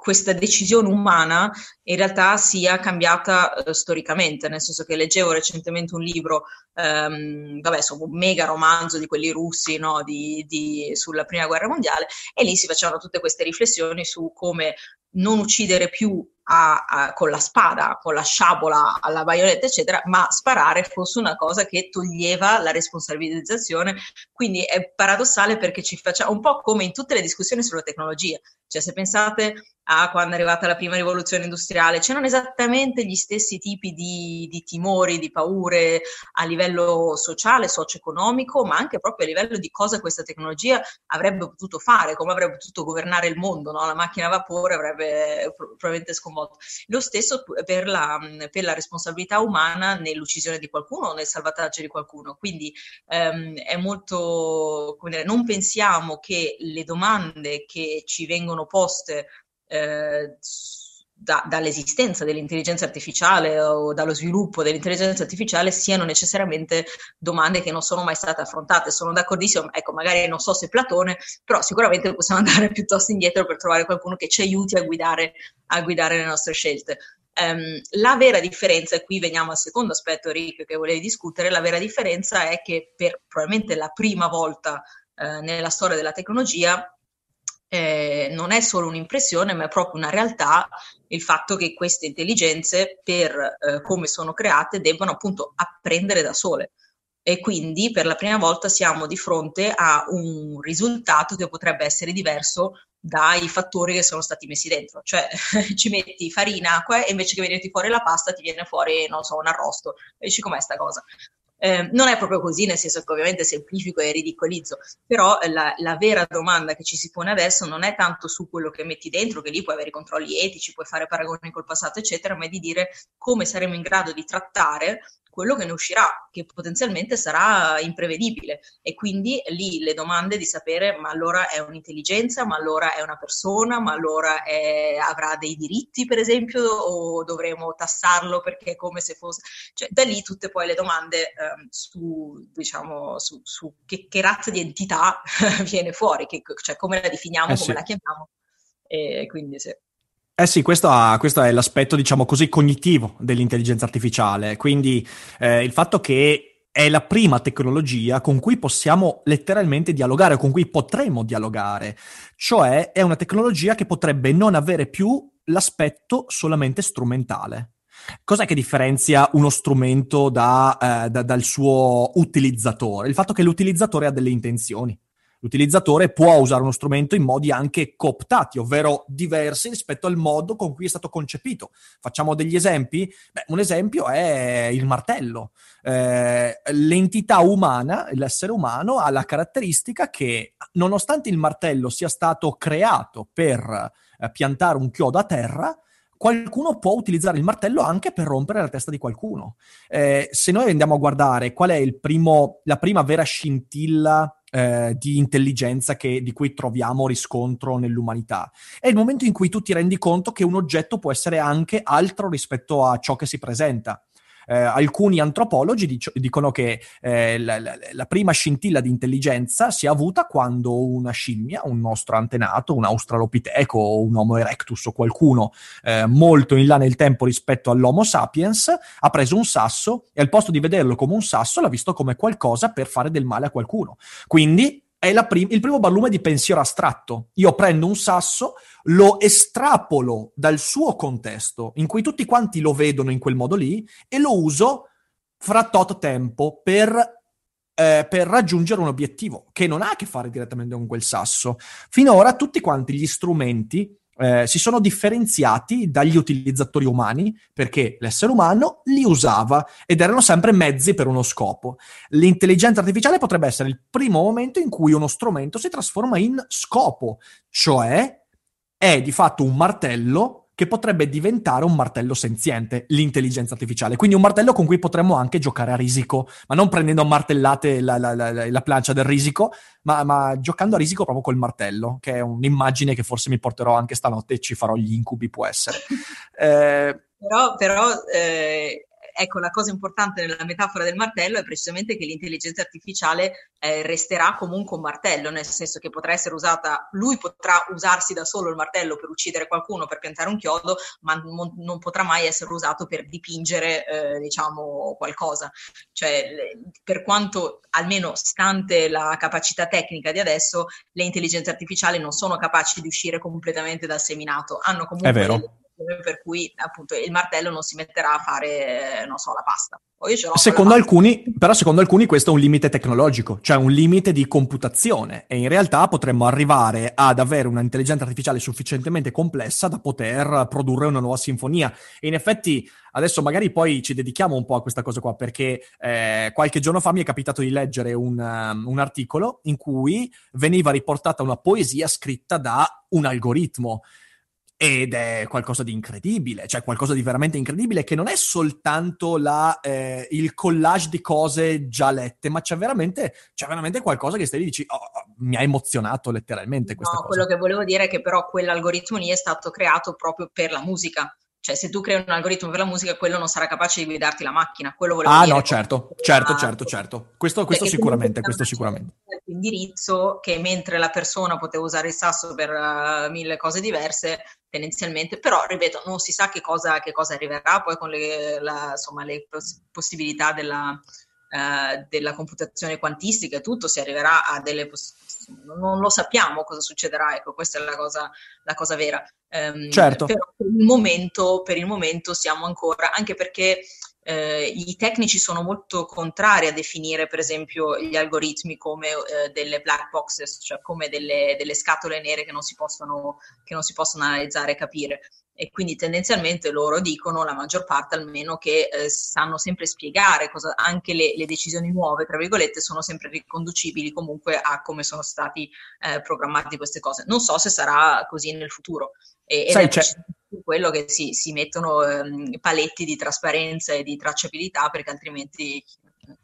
questa decisione umana in realtà sia cambiata eh, storicamente, nel senso che leggevo recentemente un libro, ehm, vabbè, insomma, un mega romanzo di quelli russi no, di, di, sulla prima guerra mondiale, e lì si facevano tutte queste riflessioni su come non uccidere più a, a, con la spada, con la sciabola, alla baionetta, eccetera, ma sparare fosse una cosa che toglieva la responsabilizzazione. Quindi è paradossale perché ci facciamo un po' come in tutte le discussioni sulla tecnologia. Cioè, se pensate a quando è arrivata la prima rivoluzione industriale, c'erano esattamente gli stessi tipi di, di timori, di paure a livello sociale, socio-economico, ma anche proprio a livello di cosa questa tecnologia avrebbe potuto fare, come avrebbe potuto governare il mondo. No? La macchina a vapore avrebbe probabilmente sconvolto. Lo stesso per la, per la responsabilità umana nell'uccisione di qualcuno o nel salvataggio di qualcuno. Quindi ehm, è molto, come dire, non pensiamo che le domande che ci vengono poste eh, da, dall'esistenza dell'intelligenza artificiale o dallo sviluppo dell'intelligenza artificiale siano necessariamente domande che non sono mai state affrontate. Sono d'accordissimo, ecco, magari non so se Platone, però sicuramente possiamo andare piuttosto indietro per trovare qualcuno che ci aiuti a guidare, a guidare le nostre scelte. Um, la vera differenza, e qui veniamo al secondo aspetto, Rick, che volevi discutere, la vera differenza è che per probabilmente la prima volta eh, nella storia della tecnologia eh, non è solo un'impressione, ma è proprio una realtà il fatto che queste intelligenze, per eh, come sono create, debbano appunto apprendere da sole. E quindi per la prima volta siamo di fronte a un risultato che potrebbe essere diverso dai fattori che sono stati messi dentro. Cioè ci metti farina, acqua e invece che venirti fuori la pasta ti viene fuori, non so, un arrosto. E dici com'è sta cosa? Eh, non è proprio così, nel senso che ovviamente semplifico e ridicolizzo, però la, la, vera domanda che ci si pone adesso non è tanto su quello che metti dentro, che lì puoi avere controlli etici, puoi fare paragoni col passato, eccetera, ma è di dire come saremo in grado di trattare quello che ne uscirà, che potenzialmente sarà imprevedibile. E quindi lì le domande di sapere ma allora è un'intelligenza, ma allora è una persona, ma allora è, avrà dei diritti, per esempio, o dovremo tassarlo perché è come se fosse... Cioè, da lì tutte poi le domande eh, su, diciamo, su, su che, che, razza di entità viene fuori, che, cioè come la definiamo, eh come la chiamiamo. E quindi sì. Eh sì, questo, ha, questo, è l'aspetto, diciamo così, cognitivo dell'intelligenza artificiale. Quindi eh, il fatto che è la prima tecnologia con cui possiamo letteralmente dialogare, con cui potremo dialogare. Cioè è una tecnologia che potrebbe non avere più l'aspetto solamente strumentale. Cos'è che differenzia uno strumento da, eh, da, dal suo utilizzatore? Il fatto che l'utilizzatore ha delle intenzioni l'utilizzatore può usare uno strumento in modi anche cooptati, ovvero diversi rispetto al modo con cui è stato concepito. Facciamo degli esempi? Beh, un esempio è il martello. Eh, l'entità umana, l'essere umano, ha la caratteristica che, nonostante il martello sia stato creato per eh, piantare un chiodo a terra, qualcuno può utilizzare il martello anche per rompere la testa di qualcuno. Eh, se noi andiamo a guardare qual è primo, la prima vera scintilla eh, di intelligenza che, di cui troviamo riscontro nell'umanità. È il momento in cui tu ti rendi conto che un oggetto può essere anche altro rispetto a ciò che si presenta eh, alcuni antropologi dic- dicono che eh, la, la, la, prima scintilla di intelligenza si è avuta quando una scimmia, un nostro antenato, un australopiteco o un Homo erectus o qualcuno eh, molto in là nel tempo rispetto all'Homo sapiens, ha preso un sasso e al posto di vederlo come un sasso l'ha visto come qualcosa per fare del male a qualcuno. Quindi è prim- il primo barlume di pensiero astratto. Io prendo un sasso, lo estrapolo dal suo contesto, in cui tutti quanti lo vedono in quel modo lì, e lo uso fra tot tempo per, eh, per raggiungere un obiettivo che non ha a che fare direttamente con quel sasso. Finora tutti quanti gli strumenti eh, si sono differenziati dagli utilizzatori umani perché l'essere umano li usava ed erano sempre mezzi per uno scopo. L'intelligenza artificiale potrebbe essere il primo momento in cui uno strumento si trasforma in scopo, cioè è di fatto un martello che potrebbe diventare un martello senziente, l'intelligenza artificiale. Quindi un martello con cui potremmo anche giocare a risico, ma non prendendo a martellate la, la, la, la plancia del risico, ma, ma, giocando a risico proprio col martello, che è un'immagine che forse mi porterò anche stanotte e ci farò gli incubi, può essere. Eh, però, però eh, ecco, la cosa importante nella metafora del martello è precisamente che l'intelligenza artificiale eh, resterà comunque un martello, nel senso che potrà essere usata, lui potrà usarsi da solo il martello per uccidere qualcuno, per piantare un chiodo, ma non, non potrà mai essere usato per dipingere, eh, diciamo, qualcosa. Cioè, per quanto, almeno stante la capacità tecnica di adesso, le intelligenze artificiali non sono capaci di uscire completamente dal seminato, hanno comunque... Per cui appunto il martello non si metterà a fare, non so, la pasta. Secondo alcuni, però secondo alcuni questo è un limite tecnologico, cioè un limite di computazione e in realtà potremmo arrivare ad avere un'intelligenza artificiale sufficientemente complessa da poter produrre una nuova sinfonia. E in effetti adesso magari poi ci dedichiamo un po' a questa cosa qua perché eh, qualche giorno fa mi è capitato di leggere un, um, un articolo in cui veniva riportata una poesia scritta da un algoritmo ed è qualcosa di incredibile, cioè qualcosa di veramente incredibile che non è soltanto la, eh, il collage di cose già lette, ma c'è veramente, c'è veramente qualcosa che stai lì dici, oh, oh, mi ha emozionato letteralmente questa no, cosa. quello che volevo dire è che però quell'algoritmo lì è stato creato proprio per la musica. Cioè, se tu crei un algoritmo per la musica, quello non sarà capace di guidarti la macchina. Quello volevo ah, dire. no, certo, certo, certo, certo. Questo, questo Perché sicuramente, questo sicuramente. un indirizzo che mentre la persona poteva usare il sasso per uh, mille cose diverse, tendenzialmente, però ripeto, non si sa che cosa, che cosa arriverà poi con le, la, insomma, le poss- possibilità della, uh, della computazione quantistica e tutto, si arriverà a delle possibilità non lo sappiamo cosa succederà, ecco, questa è la cosa, la cosa vera. Um, certo. Però per il, momento, per il momento siamo ancora, anche perché eh, i tecnici sono molto contrari a definire, per esempio, gli algoritmi come eh, delle black boxes, cioè come delle, delle scatole nere che non, si possono, che non si possono analizzare e capire e quindi tendenzialmente loro dicono, la maggior parte almeno, che eh, sanno sempre spiegare cosa, anche le, le, decisioni nuove, tra virgolette, sono sempre riconducibili comunque a come sono stati eh, programmati queste cose. Non so se sarà così nel futuro. E, Sai, ed è quello che si, si mettono ehm, paletti di trasparenza e di tracciabilità perché altrimenti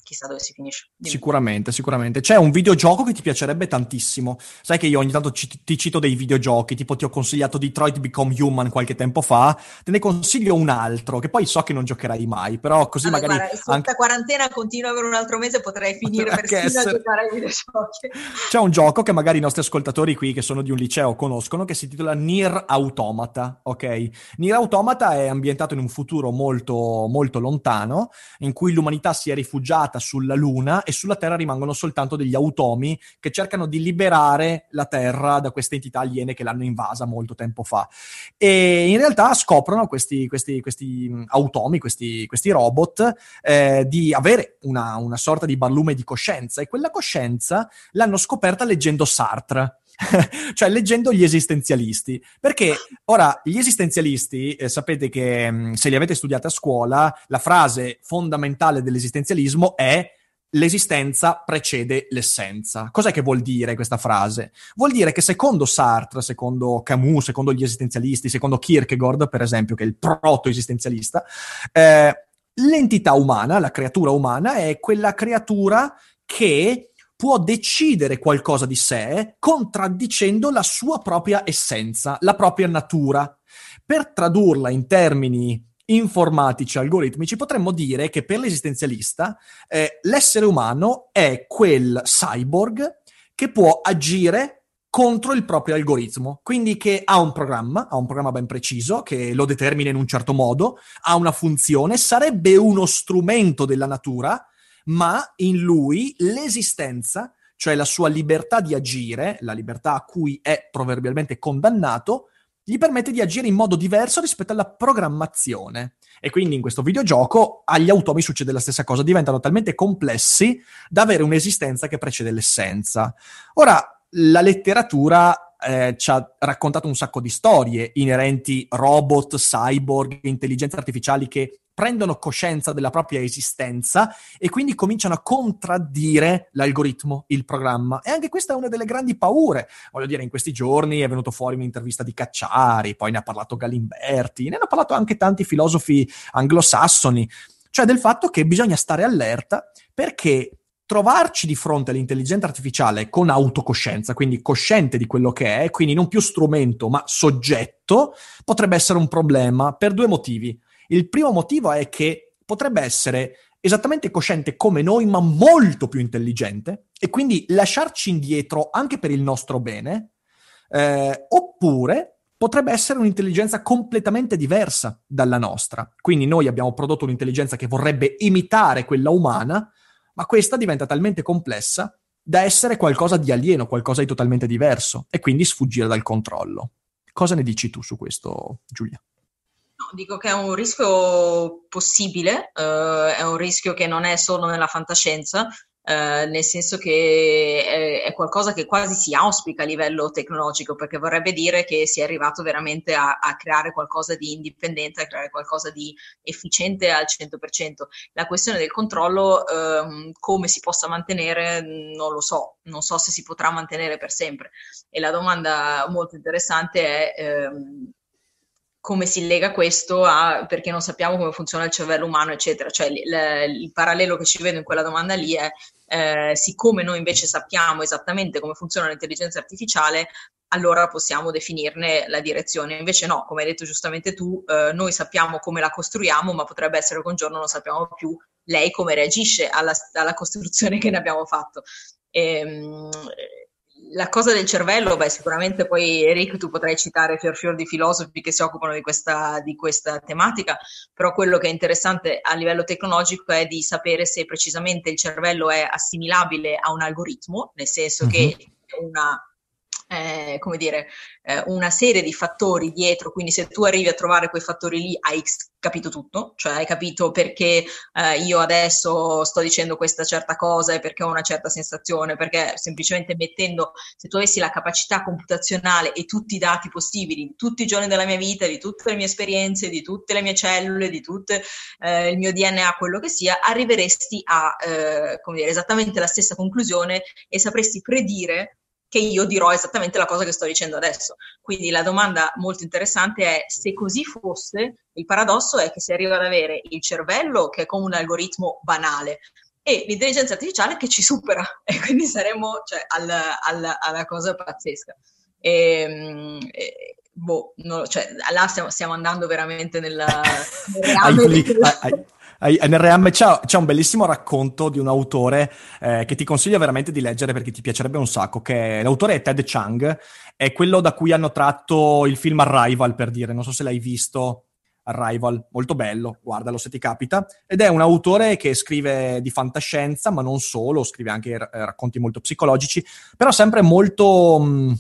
chissà dove si finisce. Dimmi. Sicuramente, sicuramente. C'è un videogioco che ti piacerebbe tantissimo. Sai che io ogni tanto ci, ti cito dei videogiochi, tipo ti ho consigliato Detroit Become Human qualche tempo fa, te ne consiglio un altro, che poi so che non giocherai mai, però così allora, magari... Guarda, anche... quarantena continua per un altro mese potrei finire persino essere... a giocare ai videogiochi. C'è un gioco che magari i nostri ascoltatori qui, che sono di un liceo, conoscono, che si intitola Nier Automata, ok? Nier Automata è ambientato in un futuro molto, molto lontano, in cui l'umanità si è rifugiata sulla Luna e sulla Terra rimangono soltanto degli automi che cercano di liberare la Terra da queste entità aliene che l'hanno invasa molto tempo fa. E in realtà scoprono questi, questi, questi automi, questi, questi robot, eh, di avere una, una sorta di barlume di coscienza e quella coscienza l'hanno scoperta leggendo Sartre. cioè leggendo gli esistenzialisti. Perché ora gli esistenzialisti, eh, sapete che mh, se li avete studiati a scuola, la frase fondamentale dell'esistenzialismo è l'esistenza precede l'essenza. Cos'è che vuol dire questa frase? Vuol dire che secondo Sartre, secondo Camus, secondo gli esistenzialisti, secondo Kierkegaard, per esempio, che è il proto-esistenzialista, eh, l'entità umana, la creatura umana, è quella creatura che può decidere qualcosa di sé contraddicendo la sua propria essenza, la propria natura. Per tradurla in termini informatici, algoritmici, potremmo dire che per l'esistenzialista eh, l'essere umano è quel cyborg che può agire contro il proprio algoritmo, quindi che ha un programma, ha un programma ben preciso, che lo determina in un certo modo, ha una funzione, sarebbe uno strumento della natura, ma in lui l'esistenza, cioè la sua libertà di agire, la libertà a cui è proverbialmente condannato, gli permette di agire in modo diverso rispetto alla programmazione. E quindi in questo videogioco agli automi succede la stessa cosa, diventano talmente complessi da avere un'esistenza che precede l'essenza. Ora, la letteratura eh, ci ha raccontato un sacco di storie inerenti robot, cyborg, intelligenze artificiali che prendono coscienza della propria esistenza e quindi cominciano a contraddire l'algoritmo, il programma. E anche questa è una delle grandi paure. Voglio dire, in questi giorni è venuto fuori un'intervista di Cacciari, poi ne ha parlato Galimberti, ne hanno parlato anche tanti filosofi anglosassoni, cioè del fatto che bisogna stare allerta perché trovarci di fronte all'intelligenza artificiale con autocoscienza, quindi cosciente di quello che è, quindi non più strumento ma soggetto, potrebbe essere un problema per due motivi. Il primo motivo è che potrebbe essere esattamente cosciente come noi, ma molto più intelligente, e quindi lasciarci indietro anche per il nostro bene, eh, oppure potrebbe essere un'intelligenza completamente diversa dalla nostra. Quindi noi abbiamo prodotto un'intelligenza che vorrebbe imitare quella umana, ma questa diventa talmente complessa da essere qualcosa di alieno, qualcosa di totalmente diverso, e quindi sfuggire dal controllo. Cosa ne dici tu su questo, Giulia? Dico che è un rischio possibile, eh, è un rischio che non è solo nella fantascienza, eh, nel senso che è, è, qualcosa che quasi si auspica a livello tecnologico, perché vorrebbe dire che si è arrivato veramente a, a creare qualcosa di indipendente, a creare qualcosa di efficiente al 100%. La questione del controllo, eh, come si possa mantenere, non lo so, non so se si potrà mantenere per sempre. E la domanda molto interessante è ehm, come si lega questo a perché non sappiamo come funziona il cervello umano, eccetera. Cioè, il, il parallelo che ci vedo in quella domanda lì è eh, siccome noi invece sappiamo esattamente come funziona l'intelligenza artificiale, allora possiamo definirne la direzione. Invece no, come hai detto giustamente tu, eh, noi sappiamo come la costruiamo, ma potrebbe essere che un giorno non sappiamo più lei come reagisce alla, alla costruzione che ne abbiamo fatto. Ehm, la cosa del cervello, beh, sicuramente poi Eric tu potrai citare fior fior di filosofi che si occupano di questa, di questa, tematica, però quello che è interessante a livello tecnologico è di sapere se precisamente il cervello è assimilabile a un algoritmo, nel senso mm-hmm. che mhm. una eh, come dire, eh, una serie di fattori dietro, quindi se tu arrivi a trovare quei fattori lì hai capito tutto, cioè hai capito perché eh, io adesso sto dicendo questa certa cosa e perché ho una certa sensazione, perché semplicemente mettendo, se tu avessi la capacità computazionale e tutti i dati possibili di tutti i giorni della mia vita, di tutte le mie esperienze, di tutte le mie cellule, di tutto eh, il mio DNA, quello che sia, arriveresti a eh, come dire, esattamente la stessa conclusione e sapresti predire che io dirò esattamente la cosa che sto dicendo adesso. Quindi la domanda molto interessante è se così fosse, il paradosso è che si arriva ad avere il cervello che è come un algoritmo banale e l'intelligenza artificiale che ci supera e quindi saremmo cioè, al, al, alla cosa pazzesca. E, ehm, e, boh, no, cioè, là stiamo, stiamo, andando veramente nella... nel NRM c'è, un bellissimo racconto di un autore eh, che ti consiglio veramente di leggere perché ti piacerebbe un sacco, che l'autore è Ted Chang, è quello da cui hanno tratto il film Arrival, per dire, non so se l'hai visto. Arrival, molto bello, guardalo se ti capita. Ed è un autore che scrive di fantascienza, ma non solo, scrive anche racconti molto psicologici, però sempre molto... Mh,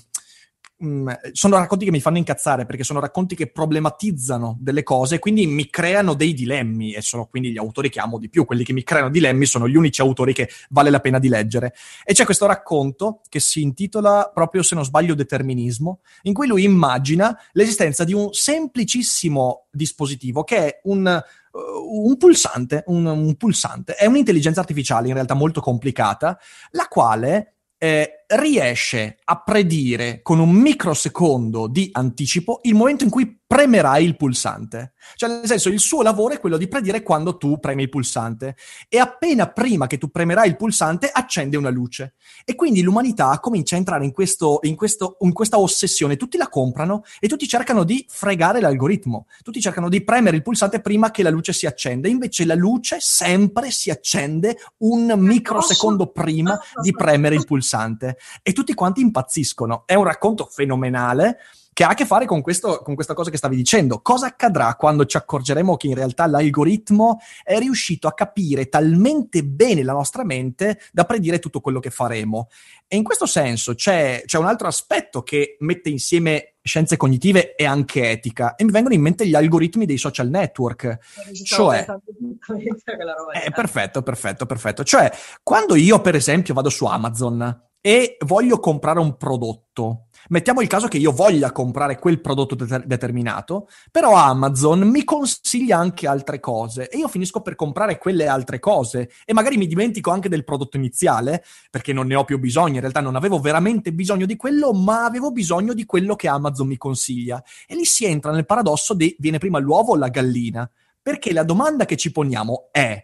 mm, sono racconti che mi fanno incazzare perché sono racconti che problematizzano delle cose e quindi mi creano dei dilemmi e sono quindi gli autori che amo di più, quelli che mi creano dilemmi sono gli unici autori che vale la pena di leggere. E c'è questo racconto che si intitola proprio, se non sbaglio, Determinismo, in cui lui immagina l'esistenza di un semplicissimo dispositivo che è un uh, un pulsante, un, un, pulsante, è un'intelligenza artificiale in realtà molto complicata, la quale eh, riesce a predire con un microsecondo di anticipo il momento in cui premerai il pulsante. Cioè, nel senso, il suo lavoro è quello di predire quando tu premi il pulsante. E appena prima che tu premerai il pulsante, accende una luce. E quindi l'umanità comincia a entrare in, questo, in, questo, in questa ossessione. Tutti la comprano e tutti cercano di fregare l'algoritmo. Tutti cercano di premere il pulsante prima che la luce si accenda. Invece la luce sempre si accende un microsecondo prima di premere il pulsante e tutti quanti impazziscono. È un racconto fenomenale che ha a che fare con, questo, con questa cosa che stavi dicendo. Cosa accadrà quando ci accorgeremo che in realtà l'algoritmo è riuscito a capire talmente bene la nostra mente da predire tutto quello che faremo? E in questo senso c'è, c'è un altro aspetto che mette insieme scienze cognitive e anche etica. E mi vengono in mente gli algoritmi dei social network. Cioè, eh, perfetto, perfetto, perfetto. Cioè, quando io, per esempio, vado su Amazon e voglio comprare un prodotto. Mettiamo il caso che io voglia comprare quel prodotto de- determinato, però Amazon mi consiglia anche altre cose e io finisco per comprare quelle altre cose e magari mi dimentico anche del prodotto iniziale perché non ne ho più bisogno, in realtà non avevo veramente bisogno di quello, ma avevo bisogno di quello che Amazon mi consiglia. E lì si entra nel paradosso di viene prima l'uovo o la gallina, perché la domanda che ci poniamo è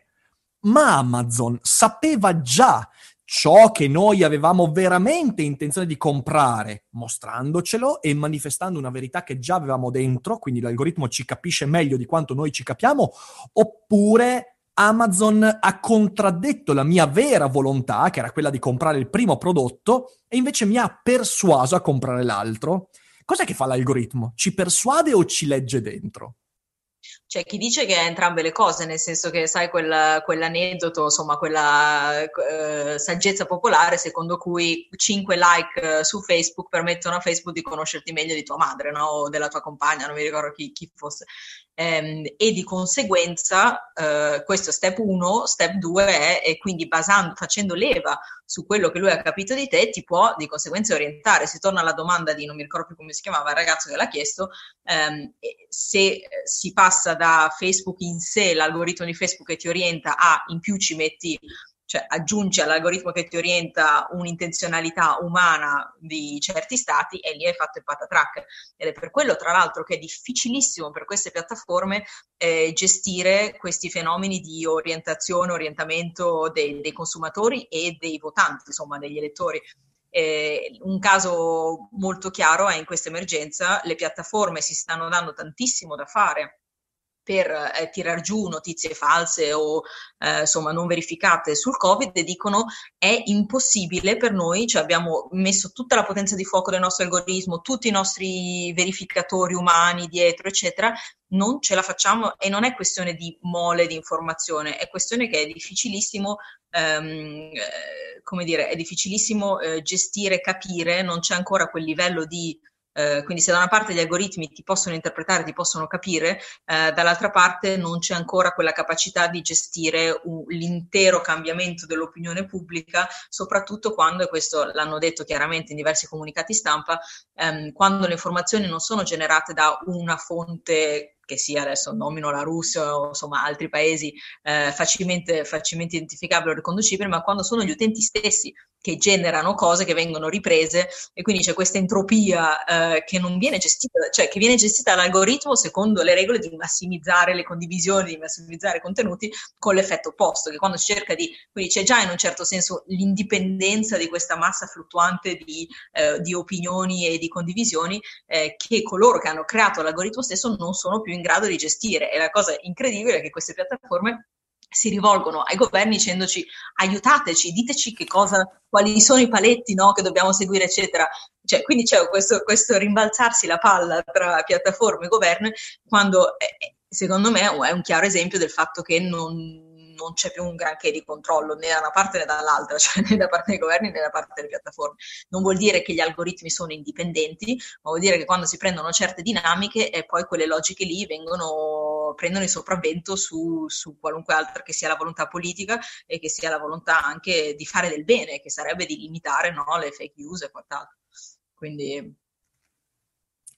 ma Amazon sapeva già ciò che noi avevamo veramente intenzione di comprare, mostrandocelo e manifestando una verità che già avevamo dentro, quindi l'algoritmo ci capisce meglio di quanto noi ci capiamo, oppure Amazon ha contraddetto la mia vera volontà, che era quella di comprare il primo prodotto, e invece mi ha persuaso a comprare l'altro. Cos'è che fa l'algoritmo? Ci persuade o ci legge dentro? C'è chi dice che è entrambe le cose, nel senso che sai quel, quell'aneddoto, insomma, quella eh, saggezza popolare secondo cui 5 like eh, su Facebook permettono a Facebook di conoscerti meglio di tua madre, no? O della tua compagna, non mi ricordo chi, chi fosse. Ehm, e di conseguenza, eh, questo è step 1, step 2 è, e quindi basando, facendo leva su quello che lui ha capito di te, ti può di conseguenza orientare. Si torna alla domanda di, non mi ricordo più come si chiamava, il ragazzo che l'ha chiesto, ehm, se si passa da Facebook in sé, l'algoritmo di Facebook che ti orienta a in più ci metti cioè aggiungi all'algoritmo che ti orienta un'intenzionalità umana di certi stati e lì hai fatto il patatrack. Ed è per quello, tra l'altro, che è difficilissimo per queste piattaforme eh, gestire questi fenomeni di orientazione, orientamento dei, dei consumatori e dei votanti, insomma, degli elettori. Eh, un caso molto chiaro è in questa emergenza le piattaforme si stanno dando tantissimo da fare per eh, tirar giù notizie false o eh, insomma non verificate sul Covid dicono è impossibile per noi, cioè abbiamo messo tutta la potenza di fuoco del nostro algoritmo, tutti i nostri verificatori umani dietro, eccetera, non ce la facciamo e non è questione di mole di informazione, è questione che è difficilissimo, ehm, eh, come dire, è difficilissimo eh, gestire, capire, non c'è ancora quel livello di eh, quindi se da una parte gli algoritmi ti possono interpretare, ti possono capire, eh, dall'altra parte non c'è ancora quella capacità di gestire un, l'intero cambiamento dell'opinione pubblica, soprattutto quando, e questo l'hanno detto chiaramente in diversi comunicati stampa, ehm, quando le informazioni non sono generate da una fonte che sia adesso nomino la Russia o insomma altri paesi eh, facilmente, facilmente identificabili o riconducibili, ma quando sono gli utenti stessi che generano cose che vengono riprese e quindi c'è questa entropia eh, che non viene gestita, cioè che viene gestita dall'algoritmo secondo le regole di massimizzare le condivisioni, di massimizzare i contenuti con l'effetto opposto, che quando si cerca di, quindi c'è già in un certo senso l'indipendenza di questa massa fluttuante di, eh, di opinioni e di condivisioni eh, che coloro che hanno creato l'algoritmo stesso non sono più in grado di gestire. E la cosa incredibile è che queste piattaforme si rivolgono ai governi dicendoci aiutateci, diteci che cosa, quali sono i paletti no, che dobbiamo seguire, eccetera. Cioè, quindi c'è questo, questo, rimbalzarsi la palla tra piattaforme e governo, quando eh, secondo me è un chiaro esempio del fatto che non, non c'è più un granché di controllo né da una parte né dall'altra, cioè né da parte dei governi né da parte delle piattaforme. Non vuol dire che gli algoritmi sono indipendenti, ma vuol dire che quando si prendono certe dinamiche e poi quelle logiche lì vengono, prendono il sopravvento su, su qualunque altra che sia la volontà politica e che sia la volontà anche di fare del bene, che sarebbe di limitare no, le fake news e quant'altro. Quindi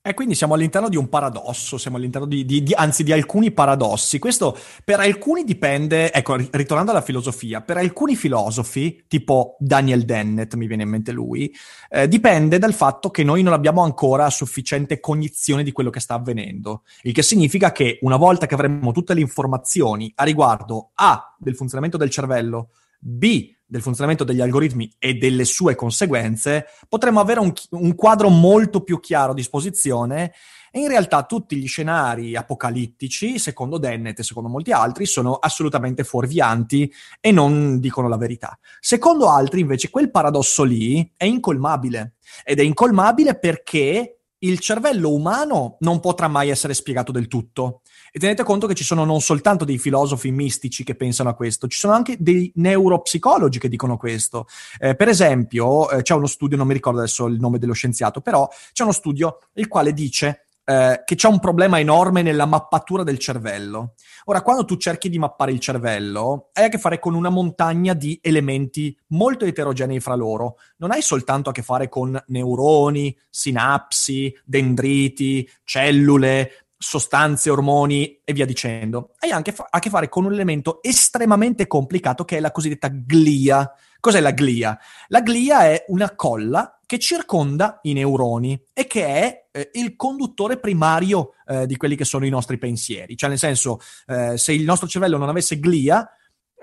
e quindi siamo all'interno di un paradosso, siamo all'interno di, di, di, anzi di alcuni paradossi. Questo per alcuni dipende, ecco, ritornando alla filosofia, per alcuni filosofi, tipo Daniel Dennett, mi viene in mente lui, eh, dipende dal fatto che noi non abbiamo ancora sufficiente cognizione di quello che sta avvenendo. Il che significa che una volta che avremo tutte le informazioni a riguardo A del funzionamento del cervello, B del funzionamento degli algoritmi e delle sue conseguenze, potremmo avere un, un, quadro molto più chiaro a disposizione e in realtà tutti gli scenari apocalittici, secondo Dennett e secondo molti altri, sono assolutamente fuorvianti e non dicono la verità. Secondo altri, invece, quel paradosso lì è incolmabile ed è incolmabile perché il cervello umano non potrà mai essere spiegato del tutto. E tenete conto che ci sono non soltanto dei filosofi mistici che pensano a questo, ci sono anche dei neuropsicologi che dicono questo. Eh, per esempio, eh, c'è uno studio, non mi ricordo adesso il nome dello scienziato, però c'è uno studio il quale dice eh, che c'è un problema enorme nella mappatura del cervello. Ora, quando tu cerchi di mappare il cervello, hai a che fare con una montagna di elementi molto eterogenei fra loro. Non hai soltanto a che fare con neuroni, sinapsi, dendriti, cellule, sostanze, ormoni e via dicendo. Hai anche fa- a che fare con un elemento estremamente complicato che è la cosiddetta glia. Cos'è la glia? La glia è una colla che circonda i neuroni e che è eh, il conduttore primario eh, di quelli che sono i nostri pensieri. Cioè, nel senso, eh, se il nostro cervello non avesse glia,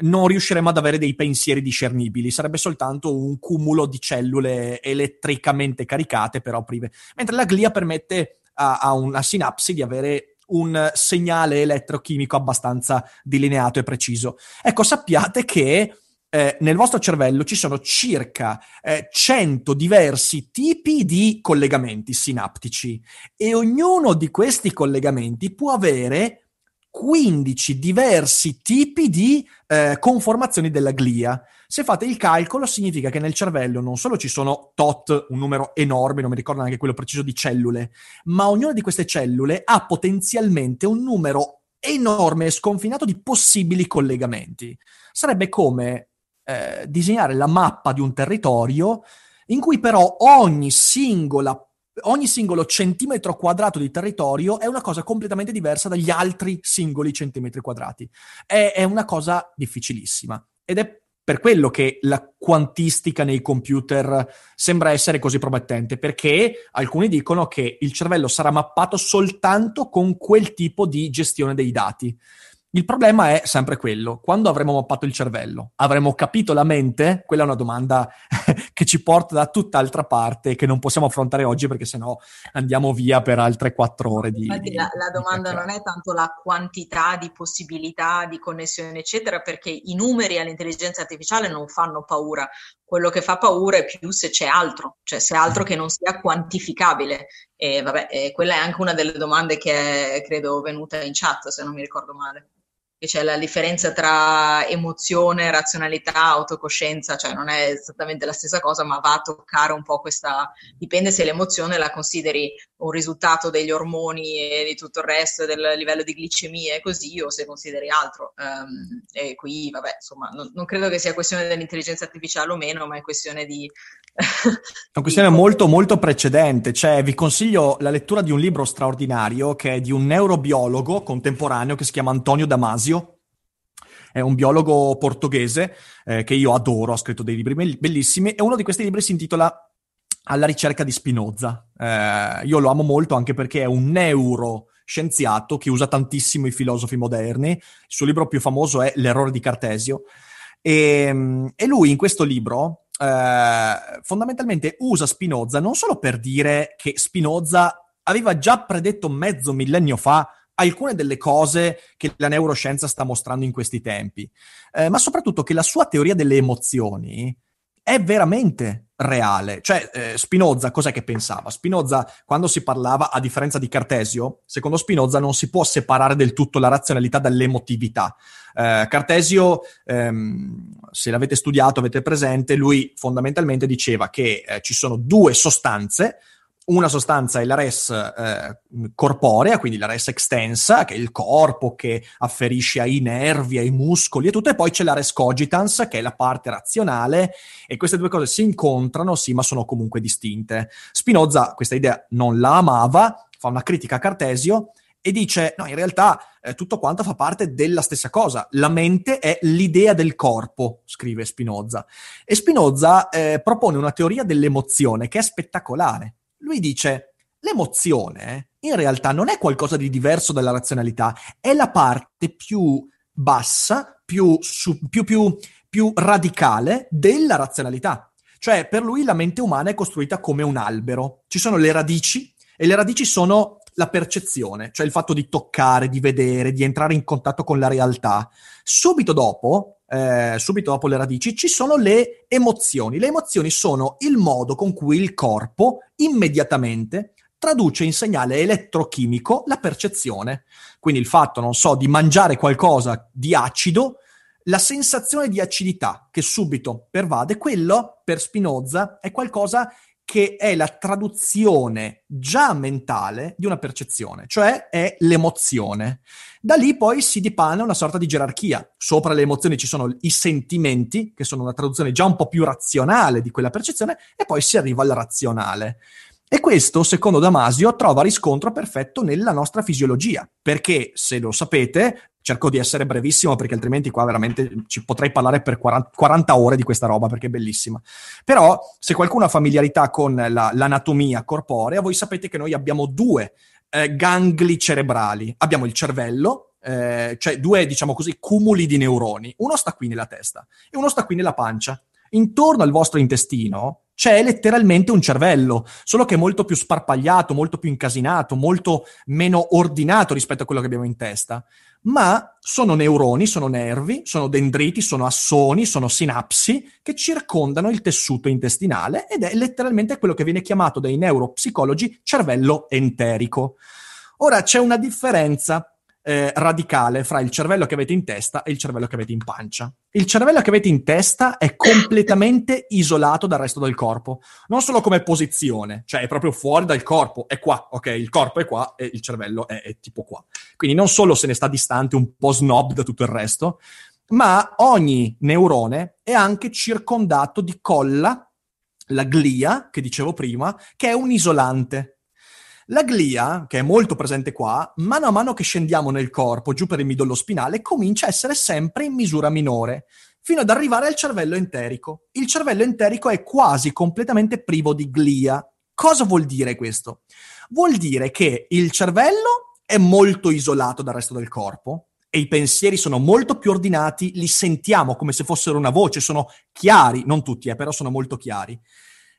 non riusciremmo ad avere dei pensieri discernibili, sarebbe soltanto un cumulo di cellule elettricamente caricate, però prive. Mentre la glia permette a, a una sinapsi di avere un segnale elettrochimico abbastanza delineato e preciso. Ecco, sappiate che eh, nel vostro cervello ci sono circa eh, 100 diversi tipi di collegamenti sinaptici e ognuno di questi collegamenti può avere 15 diversi tipi di eh, conformazioni della glia. Se fate il calcolo, significa che nel cervello non solo ci sono tot, un numero enorme, non mi ricordo neanche quello preciso di cellule, ma ognuna di queste cellule ha potenzialmente un numero enorme e sconfinato di possibili collegamenti. Sarebbe come eh, disegnare la mappa di un territorio in cui però ogni singola ogni singolo centimetro quadrato di territorio è una cosa completamente diversa dagli altri singoli centimetri quadrati. È, è una cosa difficilissima ed è per quello che la quantistica nei computer sembra essere così promettente, perché alcuni dicono che il cervello sarà mappato soltanto con quel tipo di gestione dei dati. Il problema è sempre quello, quando avremo mappato il cervello, avremo capito la mente? Quella è una domanda che ci porta da tutt'altra parte che non possiamo affrontare oggi perché sennò andiamo via per altre quattro ore di... Infatti di, la, la domanda non è tanto la quantità di possibilità di connessione eccetera perché i numeri all'intelligenza artificiale non fanno paura, quello che fa paura è più se c'è altro, cioè se altro che non sia quantificabile. E vabbè, e quella è anche una delle domande che è, credo venuta in chat, se non mi ricordo male che c'è la differenza tra emozione, razionalità, autocoscienza, cioè non è esattamente la stessa cosa, ma va a toccare un po' questa, dipende se l'emozione la consideri un risultato degli ormoni e di tutto il resto, del livello di glicemia e così, o se consideri altro. Um, e qui, vabbè, insomma, non, non credo che sia questione dell'intelligenza artificiale o meno, ma è questione di è una questione molto molto precedente, cioè vi consiglio la lettura di un libro straordinario che è di un neurobiologo contemporaneo che si chiama Antonio Damasio, è un biologo portoghese eh, che io adoro, ha scritto dei libri bellissimi e uno di questi libri si intitola Alla ricerca di Spinoza. Eh, io lo amo molto anche perché è un neuroscienziato che usa tantissimo i filosofi moderni, il suo libro più famoso è L'errore di Cartesio e, ehm, e lui in questo libro eh, fondamentalmente usa Spinoza non solo per dire che Spinoza aveva già predetto mezzo millennio fa alcune delle cose che la neuroscienza sta mostrando in questi tempi, eh, ma soprattutto che la sua teoria delle emozioni è veramente reale. Cioè, eh, Spinoza cos'è che pensava? Spinoza, quando si parlava, a differenza di Cartesio, secondo Spinoza non si può separare del tutto la razionalità dall'emotività. Eh, Cartesio, ehm, se l'avete studiato, avete presente, lui fondamentalmente diceva che eh, ci sono due sostanze, una sostanza è la res eh, corporea, quindi la res extensa, che è il corpo che afferisce ai nervi, ai muscoli e tutto, e poi c'è la res cogitans, che è la parte razionale, e queste due cose si incontrano, sì, ma sono comunque distinte. Spinoza questa idea non la amava, fa una critica a Cartesio e dice, no, in realtà eh, tutto quanto fa parte della stessa cosa. La mente è l'idea del corpo, scrive Spinoza. E Spinoza eh, propone una teoria dell'emozione che è spettacolare lui dice, l'emozione in realtà non è qualcosa di diverso dalla razionalità, è la parte più bassa, più, su, più, più, più radicale della razionalità. Cioè, per lui la mente umana è costruita come un albero. Ci sono le radici e le radici sono la percezione, cioè il fatto di toccare, di vedere, di entrare in contatto con la realtà. Subito dopo eh, subito dopo le radici, ci sono le emozioni. Le emozioni sono il modo con cui il corpo immediatamente traduce in segnale elettrochimico la percezione. Quindi il fatto, non so, di mangiare qualcosa di acido, la sensazione di acidità che subito pervade, quello per Spinoza è qualcosa che è la traduzione già mentale di una percezione, cioè è l'emozione. Da lì poi si dipana una sorta di gerarchia. Sopra le emozioni ci sono i sentimenti, che sono una traduzione già un po' più razionale di quella percezione, e poi si arriva al razionale. E questo, secondo Damasio, trova riscontro perfetto nella nostra fisiologia, perché se lo sapete, cerco di essere brevissimo perché altrimenti qua veramente ci potrei parlare per 40, 40 ore di questa roba perché è bellissima. Però se qualcuno ha familiarità con la, l'anatomia corporea, voi sapete che noi abbiamo due eh, gangli cerebrali. Abbiamo il cervello, eh, cioè due, diciamo così, cumuli di neuroni. Uno sta qui nella testa e uno sta qui nella pancia. Intorno al vostro intestino c'è letteralmente un cervello, solo che è molto più sparpagliato, molto più incasinato, molto meno ordinato rispetto a quello che abbiamo in testa. Ma sono neuroni, sono nervi, sono dendriti, sono assoni, sono sinapsi che circondano il tessuto intestinale ed è letteralmente quello che viene chiamato dai neuropsicologi cervello enterico. Ora c'è una differenza eh, radicale fra il cervello che avete in testa e il cervello che avete in pancia. Il cervello che avete in testa è completamente isolato dal resto del corpo, non solo come posizione, cioè è proprio fuori dal corpo, è qua, ok? Il corpo è qua e il cervello è, è tipo qua. Quindi non solo se ne sta distante, un po' snob da tutto il resto, ma ogni neurone è anche circondato di colla, la glia, che dicevo prima, che è un isolante. La glia, che è molto presente qua, mano a mano che scendiamo nel corpo, giù per il midollo spinale, comincia a essere sempre in misura minore. fino ad arrivare al cervello enterico. Il cervello enterico è quasi completamente privo di glia. Cosa vuol dire questo? Vuol dire che il cervello è molto isolato dal resto del corpo e i pensieri sono molto più ordinati, li sentiamo come se fossero una voce, sono chiari, non tutti, eh, però sono molto chiari.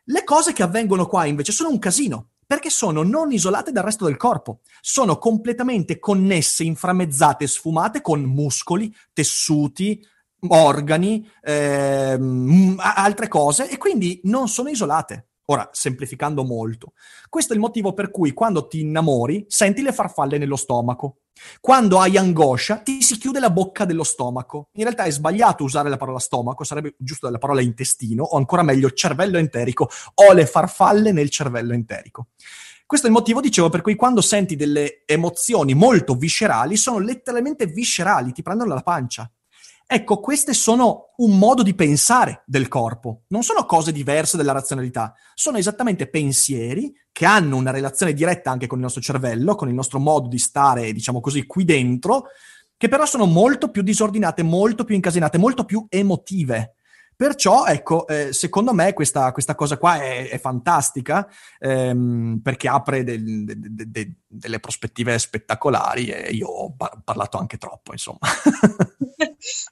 Le cose che avvengono qua invece sono un casino, perché sono non isolate dal resto del corpo, sono completamente connesse, inframmezzate, sfumate con muscoli, tessuti, organi, ehm, altre cose e quindi non sono isolate. Ora, semplificando molto, questo è il motivo per cui quando ti innamori senti le farfalle nello stomaco. Quando hai angoscia ti si chiude la bocca dello stomaco. In realtà è sbagliato usare la parola stomaco, sarebbe giusto la parola intestino o ancora meglio cervello enterico. Ho le farfalle nel cervello enterico. Questo è il motivo, dicevo, per cui quando senti delle emozioni molto viscerali, sono letteralmente viscerali, ti prendono la pancia. Ecco, queste sono un modo di pensare del corpo, non sono cose diverse dalla razionalità, sono esattamente pensieri che hanno una relazione diretta anche con il nostro cervello, con il nostro modo di stare, diciamo così, qui dentro, che però sono molto più disordinate, molto più incasinate, molto più emotive. Perciò, ecco, eh, secondo me questa, questa, cosa qua è, è fantastica ehm, perché apre del, de, de, de, delle prospettive spettacolari e io ho parlato anche troppo, insomma.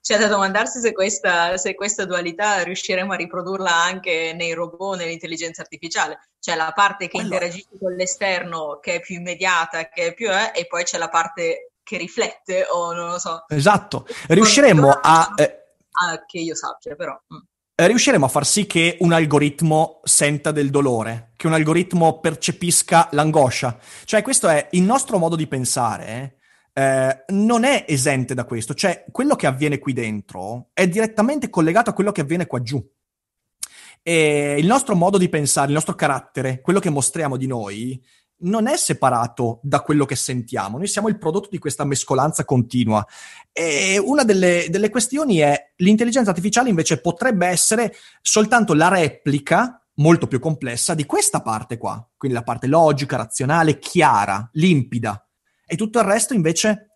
C'è da domandarsi se questa, se questa, dualità riusciremo a riprodurla anche nei robot, nell'intelligenza artificiale. C'è la parte che allora. interagisce con l'esterno, che è più immediata, che è più... Eh, e poi c'è la parte che riflette o non lo so. Esatto, riusciremo a... Eh, ah, che io sappia, però. Mm. Eh, riusciremo a far sì che un algoritmo senta del dolore, che un algoritmo percepisca l'angoscia. Cioè, questo è il nostro modo di pensare. Eh, non è esente da questo, cioè quello che avviene qui dentro è direttamente collegato a quello che avviene qua giù. E il nostro modo di pensare, il nostro carattere, quello che mostriamo di noi, non è separato da quello che sentiamo, noi siamo il prodotto di questa mescolanza continua. E una delle, delle questioni è l'intelligenza artificiale invece potrebbe essere soltanto la replica molto più complessa di questa parte qua, quindi la parte logica, razionale, chiara, limpida. E tutto il resto invece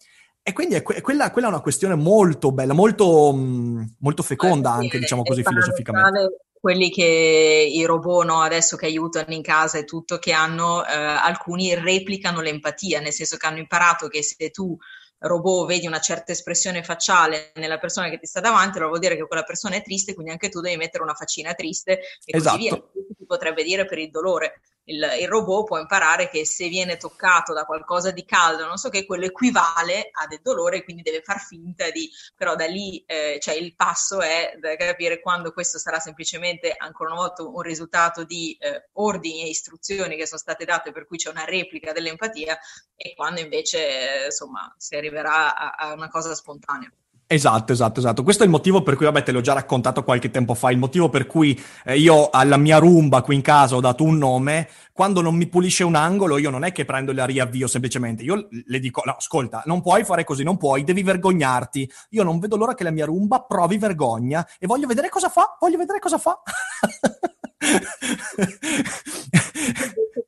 e quindi è que- quella, quella, è una questione molto bella, molto, mm, molto feconda anche, diciamo così, filosoficamente quelli che i robot no, adesso che aiutano in casa e tutto, che hanno eh, alcuni replicano l'empatia, nel senso che hanno imparato che se tu robot vedi una certa espressione facciale nella persona che ti sta davanti, allora vuol dire che quella persona è triste, quindi anche tu devi mettere una faccina triste e esatto. così via. Si potrebbe dire per il dolore il, il, robot può imparare che se viene toccato da qualcosa di caldo, non so che, quello equivale a del dolore, quindi deve far finta di, però da lì eh, cioè il passo è da capire quando questo sarà semplicemente ancora una volta un risultato di eh, ordini e istruzioni che sono state date per cui c'è una replica dell'empatia e quando invece eh, insomma si arriverà a, a una cosa spontanea. Esatto, esatto, esatto. Questo è il motivo per cui, vabbè, te l'ho già raccontato qualche tempo fa, il motivo per cui eh, io alla mia rumba qui in casa ho dato un nome, quando non mi pulisce un angolo io non è che prendo e la riavvio semplicemente, io le dico, no, ascolta, non puoi fare così, non puoi, devi vergognarti. Io non vedo l'ora che la mia rumba provi vergogna e voglio vedere cosa fa, voglio vedere cosa fa.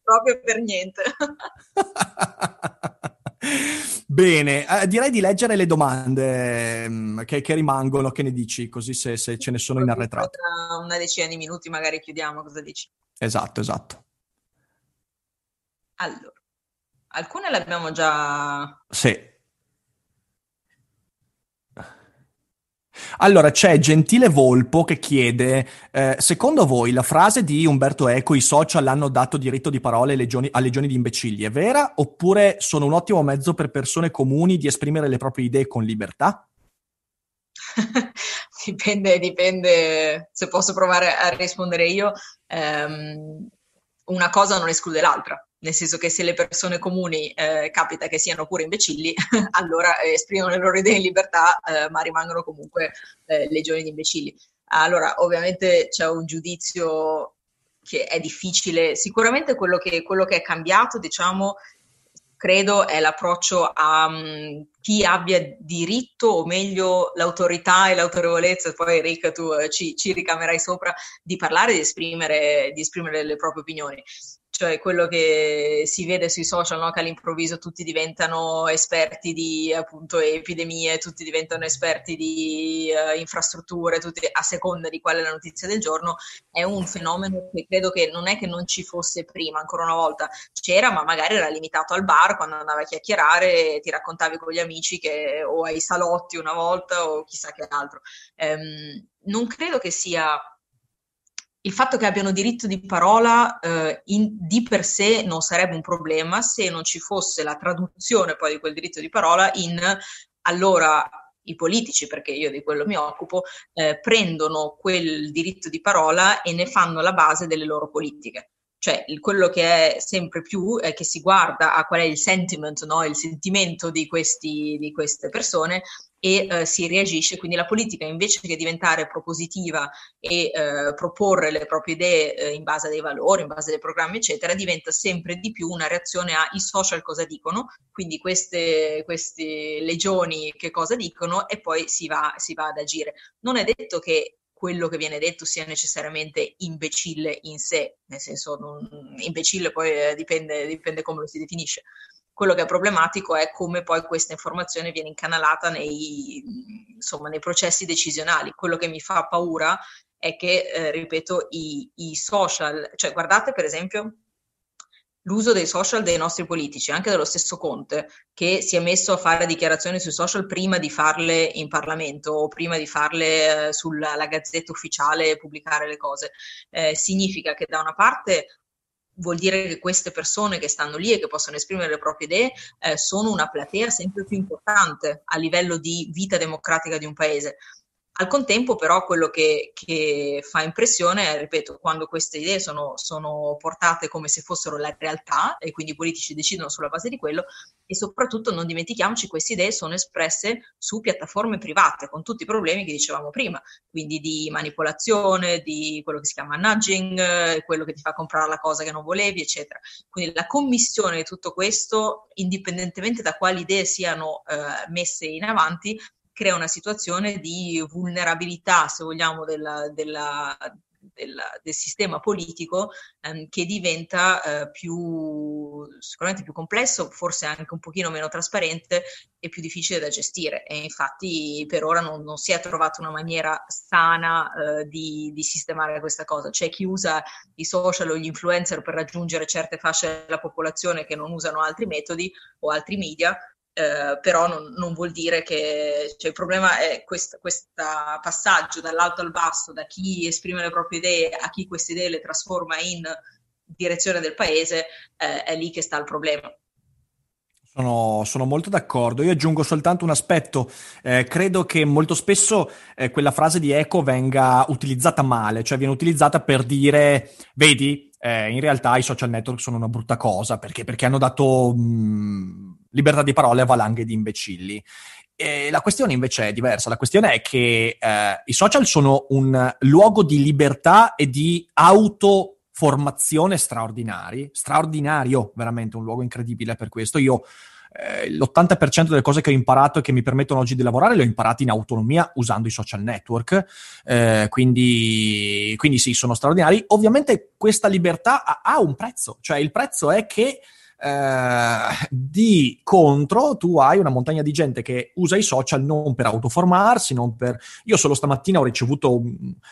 Proprio per niente. Bene, eh, direi di leggere le domande mh, mm, che, che, rimangono, che ne dici? Così se, se ce ne sono in arretrato. Tra una decina di minuti magari chiudiamo, cosa dici? Esatto, esatto. Allora, alcune le abbiamo già... Sì. Allora, c'è Gentile Volpo che chiede, eh, secondo voi la frase di Umberto Eco, i social hanno dato diritto di parola a legioni, a legioni di imbecilli, è vera oppure sono un ottimo mezzo per persone comuni di esprimere le proprie idee con libertà? dipende, dipende, se posso provare a rispondere io, um, una cosa non esclude l'altra nel senso che se le persone comuni eh, capita che siano pure imbecilli, allora eh, esprimono le loro idee in libertà, eh, ma rimangono comunque eh, legioni di imbecilli. Allora, ovviamente c'è un giudizio che è difficile, sicuramente quello che, quello che è cambiato, diciamo, credo è l'approccio a um, chi abbia diritto, o meglio l'autorità e l'autorevolezza, poi Enrica tu eh, ci, ci ricamerai sopra, di parlare, di esprimere, di esprimere le proprie opinioni cioè quello che si vede sui social, no? che all'improvviso tutti diventano esperti di appunto epidemie, tutti diventano esperti di uh, infrastrutture, tutti, a seconda di qual è la notizia del giorno, è un fenomeno che credo che non è che non ci fosse prima, ancora una volta c'era, ma magari era limitato al bar quando andavi a chiacchierare, ti raccontavi con gli amici che, o ai salotti una volta o chissà che altro. Um, non credo che sia il fatto che abbiano diritto di parola eh, in, di per sé non sarebbe un problema se non ci fosse la traduzione poi di quel diritto di parola in allora i politici, perché io di quello mi occupo, eh, prendono quel diritto di parola e ne fanno la base delle loro politiche. Cioè, quello che è sempre più è che si guarda a qual è il sentiment, no? il sentimento di, questi, di queste persone e eh, si reagisce. Quindi la politica invece che diventare propositiva e eh, proporre le proprie idee eh, in base a dei valori, in base ai programmi, eccetera, diventa sempre di più una reazione ai social cosa dicono, quindi queste, queste legioni che cosa dicono e poi si va, si va ad agire. Non è detto che quello che viene detto sia necessariamente imbecille in sé, nel senso non, imbecille poi eh, dipende, dipende come lo si definisce, quello che è problematico è come poi questa informazione viene incanalata nei, insomma, nei processi decisionali. Quello che mi fa paura è che, eh, ripeto, i, i social, cioè guardate per esempio l'uso dei social dei nostri politici, anche dello stesso Conte, che si è messo a fare dichiarazioni sui social prima di farle in Parlamento o prima di farle eh, sulla gazzetta ufficiale e pubblicare le cose. Eh, significa che da una parte vuol dire che queste persone che stanno lì e che possono esprimere le proprie idee eh, sono una platea sempre più importante a livello di vita democratica di un paese. Al contempo però quello che, che, fa impressione è, ripeto, quando queste idee sono, sono, portate come se fossero la realtà e quindi i politici decidono sulla base di quello e soprattutto non dimentichiamoci queste idee sono espresse su piattaforme private con tutti i problemi che dicevamo prima, quindi di manipolazione, di quello che si chiama nudging, quello che ti fa comprare la cosa che non volevi, eccetera. Quindi la commissione di tutto questo, indipendentemente da quali idee siano eh, messe in avanti, crea una situazione di vulnerabilità, se vogliamo, della, della, della, del sistema politico ehm, che diventa eh, più, sicuramente più complesso, forse anche un pochino meno trasparente e più difficile da gestire. E infatti per ora non, non si è trovata una maniera sana eh, di, di, sistemare questa cosa. C'è chi usa i social o gli influencer per raggiungere certe fasce della popolazione che non usano altri metodi o altri media, eh, però non, non, vuol dire che cioè, il problema è questo passaggio dall'alto al basso, da chi esprime le proprie idee a chi queste idee le trasforma in direzione del paese, eh, è lì che sta il problema. Sono, sono, molto d'accordo. Io aggiungo soltanto un aspetto. Eh, credo che molto spesso eh, quella frase di eco venga utilizzata male, cioè viene utilizzata per dire, vedi, eh, in realtà i social network sono una brutta cosa perché, perché hanno dato mh, libertà di parole a valanghe di imbecilli. E la questione invece è diversa. La questione è che eh, i social sono un luogo di libertà e di autoformazione straordinari. Straordinario, veramente un luogo incredibile per questo. Io eh, l'80% delle cose che ho imparato e che mi permettono oggi di lavorare le ho imparate in autonomia usando i social network, eh, quindi, quindi, sì, sono straordinari. Ovviamente questa libertà ha, ha un prezzo, cioè il prezzo è che eh, di contro tu hai una montagna di gente che usa i social non per autoformarsi, non per... Io solo stamattina ho ricevuto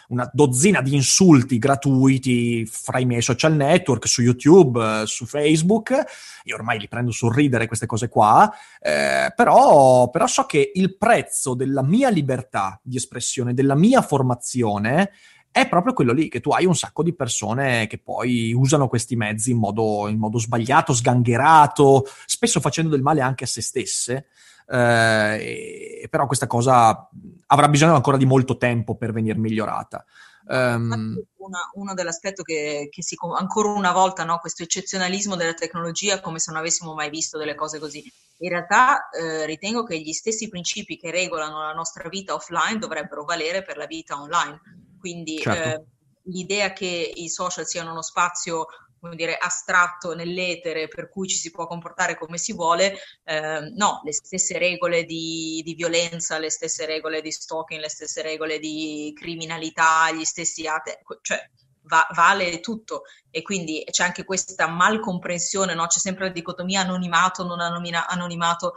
una dozzina di insulti gratuiti fra i miei social network, su YouTube, su Facebook, io ormai li prendo sul ridere queste cose qua, eh, però, però so che il prezzo della mia libertà di espressione, della mia formazione, è proprio quello lì, che tu hai un sacco di persone che poi usano questi mezzi in modo, in modo sbagliato, sgangherato, spesso facendo del male anche a se stesse. Eh, e, però questa cosa avrà bisogno ancora di molto tempo per venire migliorata. Um, una, uno dell'aspetto che, che si, ancora una volta, no, questo eccezionalismo della tecnologia come se non avessimo mai visto delle cose così. In realtà eh, ritengo che gli stessi principi che regolano la nostra vita offline dovrebbero valere per la vita online quindi certo. eh, l'idea che i social siano uno spazio come dire, astratto nell'etere per cui ci si può comportare come si vuole, eh, no, le stesse regole di, di, violenza, le stesse regole di stalking, le stesse regole di criminalità, gli stessi atti, cioè va, vale tutto e quindi c'è anche questa malcomprensione, no? c'è sempre la dicotomia anonimato, non anonima, anonimato,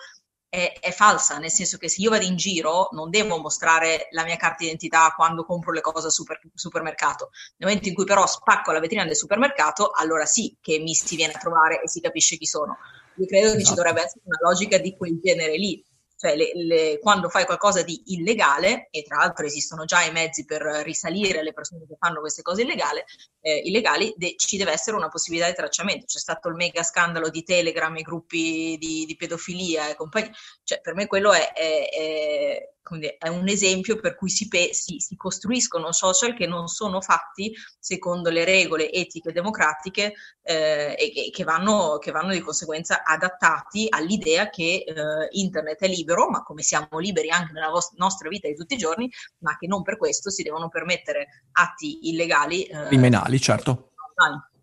è, è, falsa, nel senso che se io vado in giro non devo mostrare la mia carta d'identità quando compro le cose al super, supermercato. Nel momento in cui però spacco la vetrina del supermercato, allora sì che mi si viene a trovare e si capisce chi sono. Io credo esatto. che ci esatto. dovrebbe essere una logica di quel genere lì cioè le, le, quando fai qualcosa di illegale, e tra l'altro esistono già i mezzi per risalire le persone che fanno queste cose illegali, eh, illegali de, ci deve essere una possibilità di tracciamento. C'è stato il mega scandalo di Telegram, i gruppi di, di pedofilia e compagnia, cioè per me quello è, è, è è un esempio per cui si, pe- si, si, costruiscono social che non sono fatti secondo le regole etiche democratiche eh, e che, che, vanno, che, vanno, di conseguenza adattati all'idea che eh, internet è libero, ma come siamo liberi anche nella vos- nostra vita di tutti i giorni, ma che non per questo si devono permettere atti illegali. Eh, Criminali, certo. Cioè,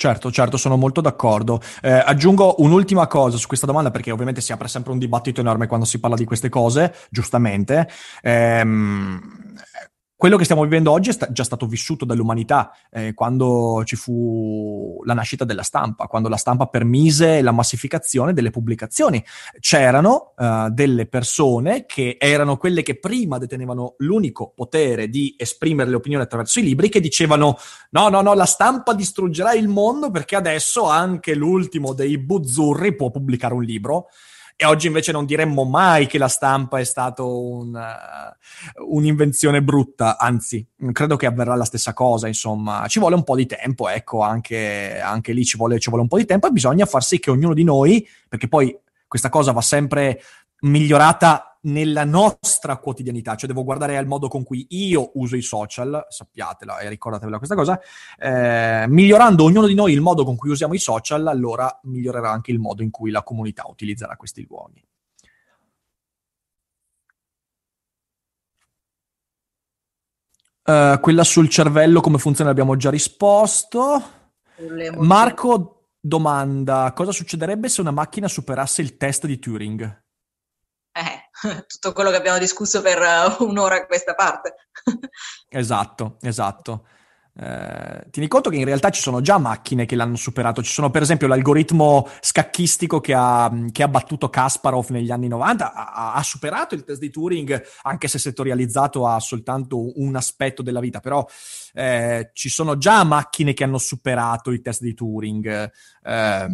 Certo, certo, sono molto d'accordo. Eh, aggiungo un'ultima cosa su questa domanda perché ovviamente si apre sempre un dibattito enorme quando si parla di queste cose, giustamente. Ehm, quello che stiamo vivendo oggi è sta- già stato vissuto dall'umanità eh, quando ci fu la nascita della stampa, quando la stampa permise la massificazione delle pubblicazioni. C'erano uh, delle persone che erano quelle che prima detenevano l'unico potere di esprimere le opinioni attraverso i libri, che dicevano no, no, no, la stampa distruggerà il mondo perché adesso anche l'ultimo dei buzzurri può pubblicare un libro. E oggi invece non diremmo mai che la stampa è stata un, uh, un'invenzione brutta, anzi, credo che avverrà la stessa cosa, insomma. Ci vuole un po' di tempo, ecco, anche, anche lì ci vuole, ci vuole un po' di tempo e bisogna far sì che ognuno di noi, perché poi questa cosa va sempre migliorata nella nostra quotidianità, cioè devo guardare al modo con cui io uso i social, sappiatela e ricordatevela questa cosa, eh, migliorando ognuno di noi il modo con cui usiamo i social, allora migliorerà anche il modo in cui la comunità utilizzerà questi luoghi. Uh, quella sul cervello, come funziona, abbiamo già risposto. Marco domanda: cosa succederebbe se una macchina superasse il test di Turing? Eh, tutto quello che abbiamo discusso per uh, un'ora a questa parte. esatto, esatto. Eh, tieni conto che in realtà ci sono già macchine che l'hanno superato. Ci sono, per esempio, l'algoritmo scacchistico che ha, che ha battuto Kasparov negli anni 90, ha, ha, superato il test di Turing, anche se settorializzato a soltanto un aspetto della vita. Però eh, ci sono già macchine che hanno superato il test di Turing. Eh,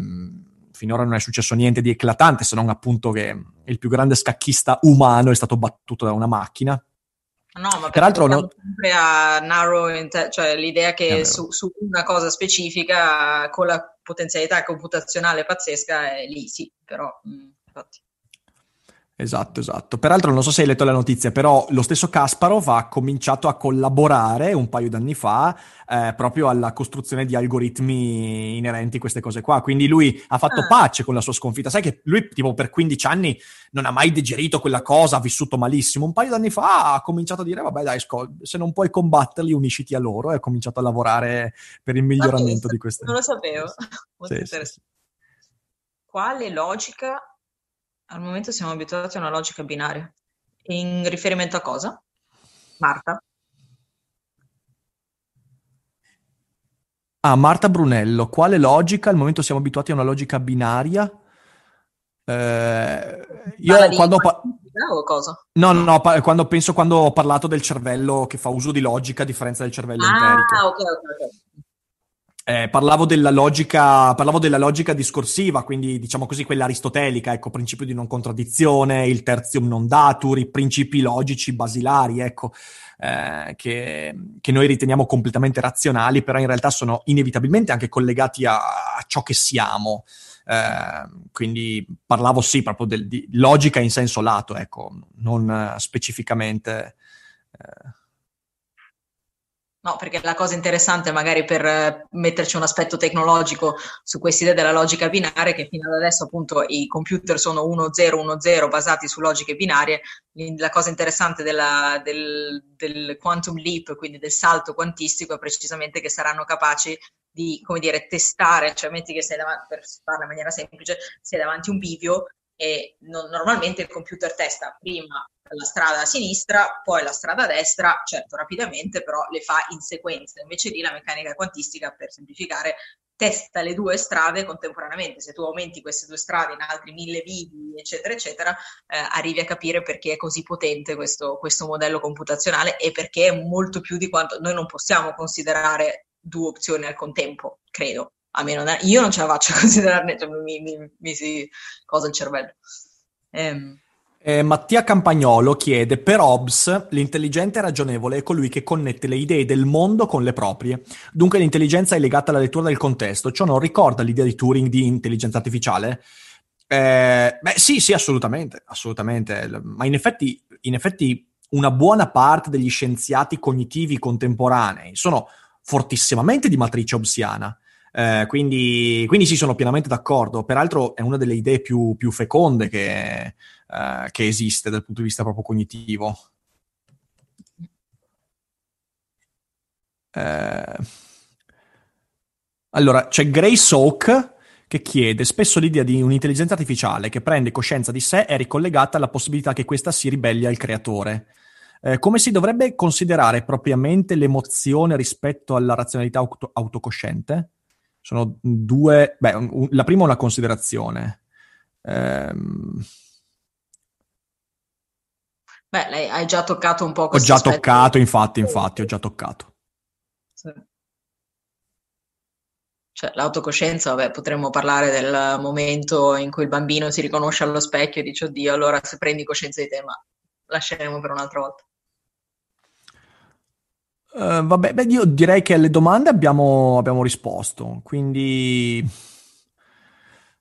finora non è successo niente di eclatante, se non appunto che il più grande scacchista umano è stato battuto da una macchina. No, ma peraltro no... sempre a narrow, te- cioè l'idea che su, su, una cosa specifica con la potenzialità computazionale pazzesca è lì, sì, però mh, infatti. Esatto, esatto. Peraltro non so se hai letto la notizia, però lo stesso Kasparov ha cominciato a collaborare un paio d'anni fa eh, proprio alla costruzione di algoritmi inerenti a queste cose qua. Quindi lui ha fatto ah. pace con la sua sconfitta. Sai che lui tipo per 15 anni non ha mai digerito quella cosa, ha vissuto malissimo. Un paio d'anni fa ha cominciato a dire vabbè dai, se non puoi combatterli unisciti a loro e ha cominciato a lavorare per il miglioramento di queste. Non lo sapevo. Molto sì, interessante. Sì. Quale logica al momento siamo abituati a una logica binaria. In riferimento a cosa? Marta? Ah, Marta Brunello, quale logica? Al momento siamo abituati a una logica binaria. Eh, io quando... Pa- o cosa? No, no, no, pa- quando penso quando ho parlato del cervello che fa uso di logica a differenza del cervello ah, empirico. Ah, ok, ok, ok. Eh, parlavo, della logica, parlavo della logica discorsiva, quindi diciamo così quella aristotelica, ecco, principio di non contraddizione, il tertium non datur, i principi logici basilari, ecco, eh, che, che, noi riteniamo completamente razionali, però in realtà sono inevitabilmente anche collegati a, a ciò che siamo. Eh, quindi parlavo sì proprio del, di logica in senso lato, ecco, non uh, specificamente. No, perché la cosa interessante magari per eh, metterci un aspetto tecnologico su questa idea della logica binaria, che fino ad adesso appunto i computer sono 1-0-1-0 basati su logiche binarie, la cosa interessante della, del, del, quantum leap, quindi del salto quantistico, è precisamente che saranno capaci di, come dire, testare, cioè metti che sei davanti, per farla in maniera semplice, sei davanti a un bivio e no, normalmente il computer testa prima la strada a sinistra, poi la strada a destra, certo rapidamente, però le fa in sequenza. Invece lì la meccanica quantistica, per semplificare, testa le due strade contemporaneamente. Se tu aumenti queste due strade in altri mille vivi, eccetera, eccetera, eh, arrivi a capire perché è così potente questo, questo modello computazionale e perché è molto più di quanto noi non possiamo considerare due opzioni al contempo, credo a me non è, io non ce la faccio a considerarne, cioè, mi, mi, mi, si cosa il cervello. Ehm. Eh, Mattia Campagnolo chiede: Per Hobbes, l'intelligente ragionevole è colui che connette le idee del mondo con le proprie. Dunque, l'intelligenza è legata alla lettura del contesto. Ciò non ricorda l'idea di Turing di intelligenza artificiale? Eh, beh, sì, sì, assolutamente, assolutamente. Ma in effetti, in effetti, una buona parte degli scienziati cognitivi contemporanei sono fortissimamente di matrice hobbesiana. Eh, quindi, quindi sì, sono pienamente d'accordo. Peraltro è una delle idee più, più feconde che, eh, che, esiste dal punto di vista proprio cognitivo. Eh, allora, c'è Grace Oak che chiede spesso l'idea di un'intelligenza artificiale che prende coscienza di sé è ricollegata alla possibilità che questa si ribelli al creatore. Eh, come si dovrebbe considerare propriamente l'emozione rispetto alla razionalità auto- autocosciente? Sono due... Beh, un, la prima è una considerazione. Ehm... Beh, lei hai già toccato un po' questo Ho già aspetto. toccato, infatti, infatti, ho già toccato. Sì. Cioè, l'autocoscienza, vabbè, potremmo parlare del momento in cui il bambino si riconosce allo specchio e dice, oddio, allora se prendi coscienza di te, ma lasceremo per un'altra volta. Uh, vabbè, beh, io direi che alle domande abbiamo, abbiamo risposto, quindi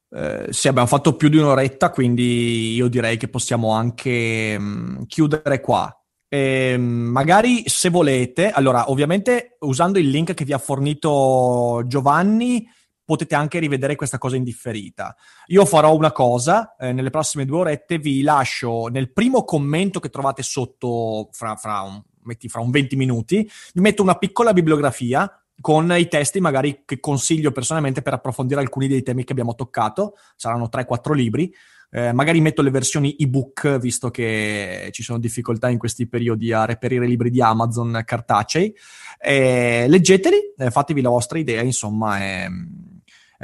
uh, sì, abbiamo fatto più di un'oretta, quindi io direi che possiamo anche um, chiudere qua. E, um, magari se volete, allora ovviamente usando il link che vi ha fornito Giovanni potete anche rivedere questa cosa indifferita. Io farò una cosa, eh, nelle prossime due orette vi lascio nel primo commento che trovate sotto fra, fra un metti fra un 20 minuti, mi metto una piccola bibliografia con i testi magari che consiglio personalmente per approfondire alcuni dei temi che abbiamo toccato, saranno 3-4 libri, eh, magari metto le versioni ebook, visto che ci sono difficoltà in questi periodi a reperire libri di Amazon cartacei. Eh, leggeteli, eh, fatevi la vostra idea, insomma,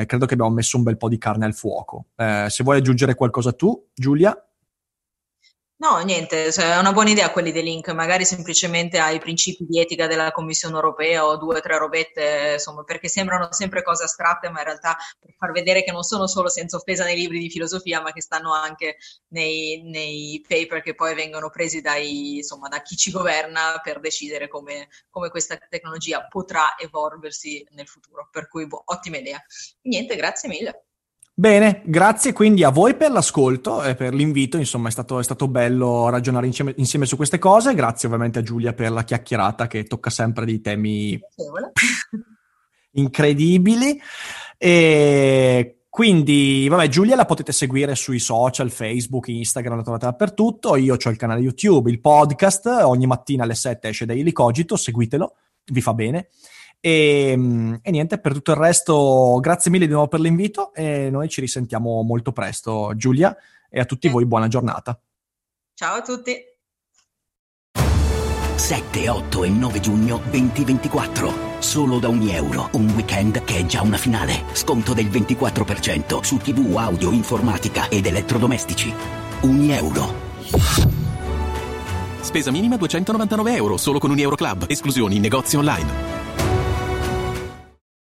credo che abbiamo messo un bel po' di carne al fuoco. Eh, se vuoi aggiungere qualcosa tu, Giulia. No, niente, cioè, è una buona idea quelli dei link, magari semplicemente ai principi di etica della Commissione europea o due o tre robette, insomma, perché sembrano sempre cose astratte, ma in realtà per far vedere che non sono solo senza offesa nei libri di filosofia, ma che stanno anche nei, nei paper che poi vengono presi dai, insomma, da chi ci governa per decidere come, come questa tecnologia potrà evolversi nel futuro. Per cui, boh, ottima idea. Niente, grazie mille. Bene, grazie quindi a voi per l'ascolto e per l'invito, insomma è stato, è stato bello ragionare insieme, insieme, su queste cose, grazie ovviamente a Giulia per la chiacchierata che tocca sempre dei temi incredibili. E quindi, vabbè, Giulia la potete seguire sui social, Facebook, Instagram, la trovate dappertutto. Io ho il canale YouTube, il podcast, ogni mattina alle 7 esce Daily Cogito, seguitelo, vi fa bene. E, ehm, e, niente, per tutto il resto, grazie mille di nuovo per l'invito e noi ci risentiamo molto presto, Giulia, e a tutti voi buona giornata. Ciao a tutti. 7, 8 e 9 giugno 2024. Solo da ogni euro. Un weekend che è già una finale. Sconto del 24% su TV, audio, informatica ed elettrodomestici. Ogni euro. Spesa minima 299 euro solo con un Euro Club. Esclusioni in negozi online.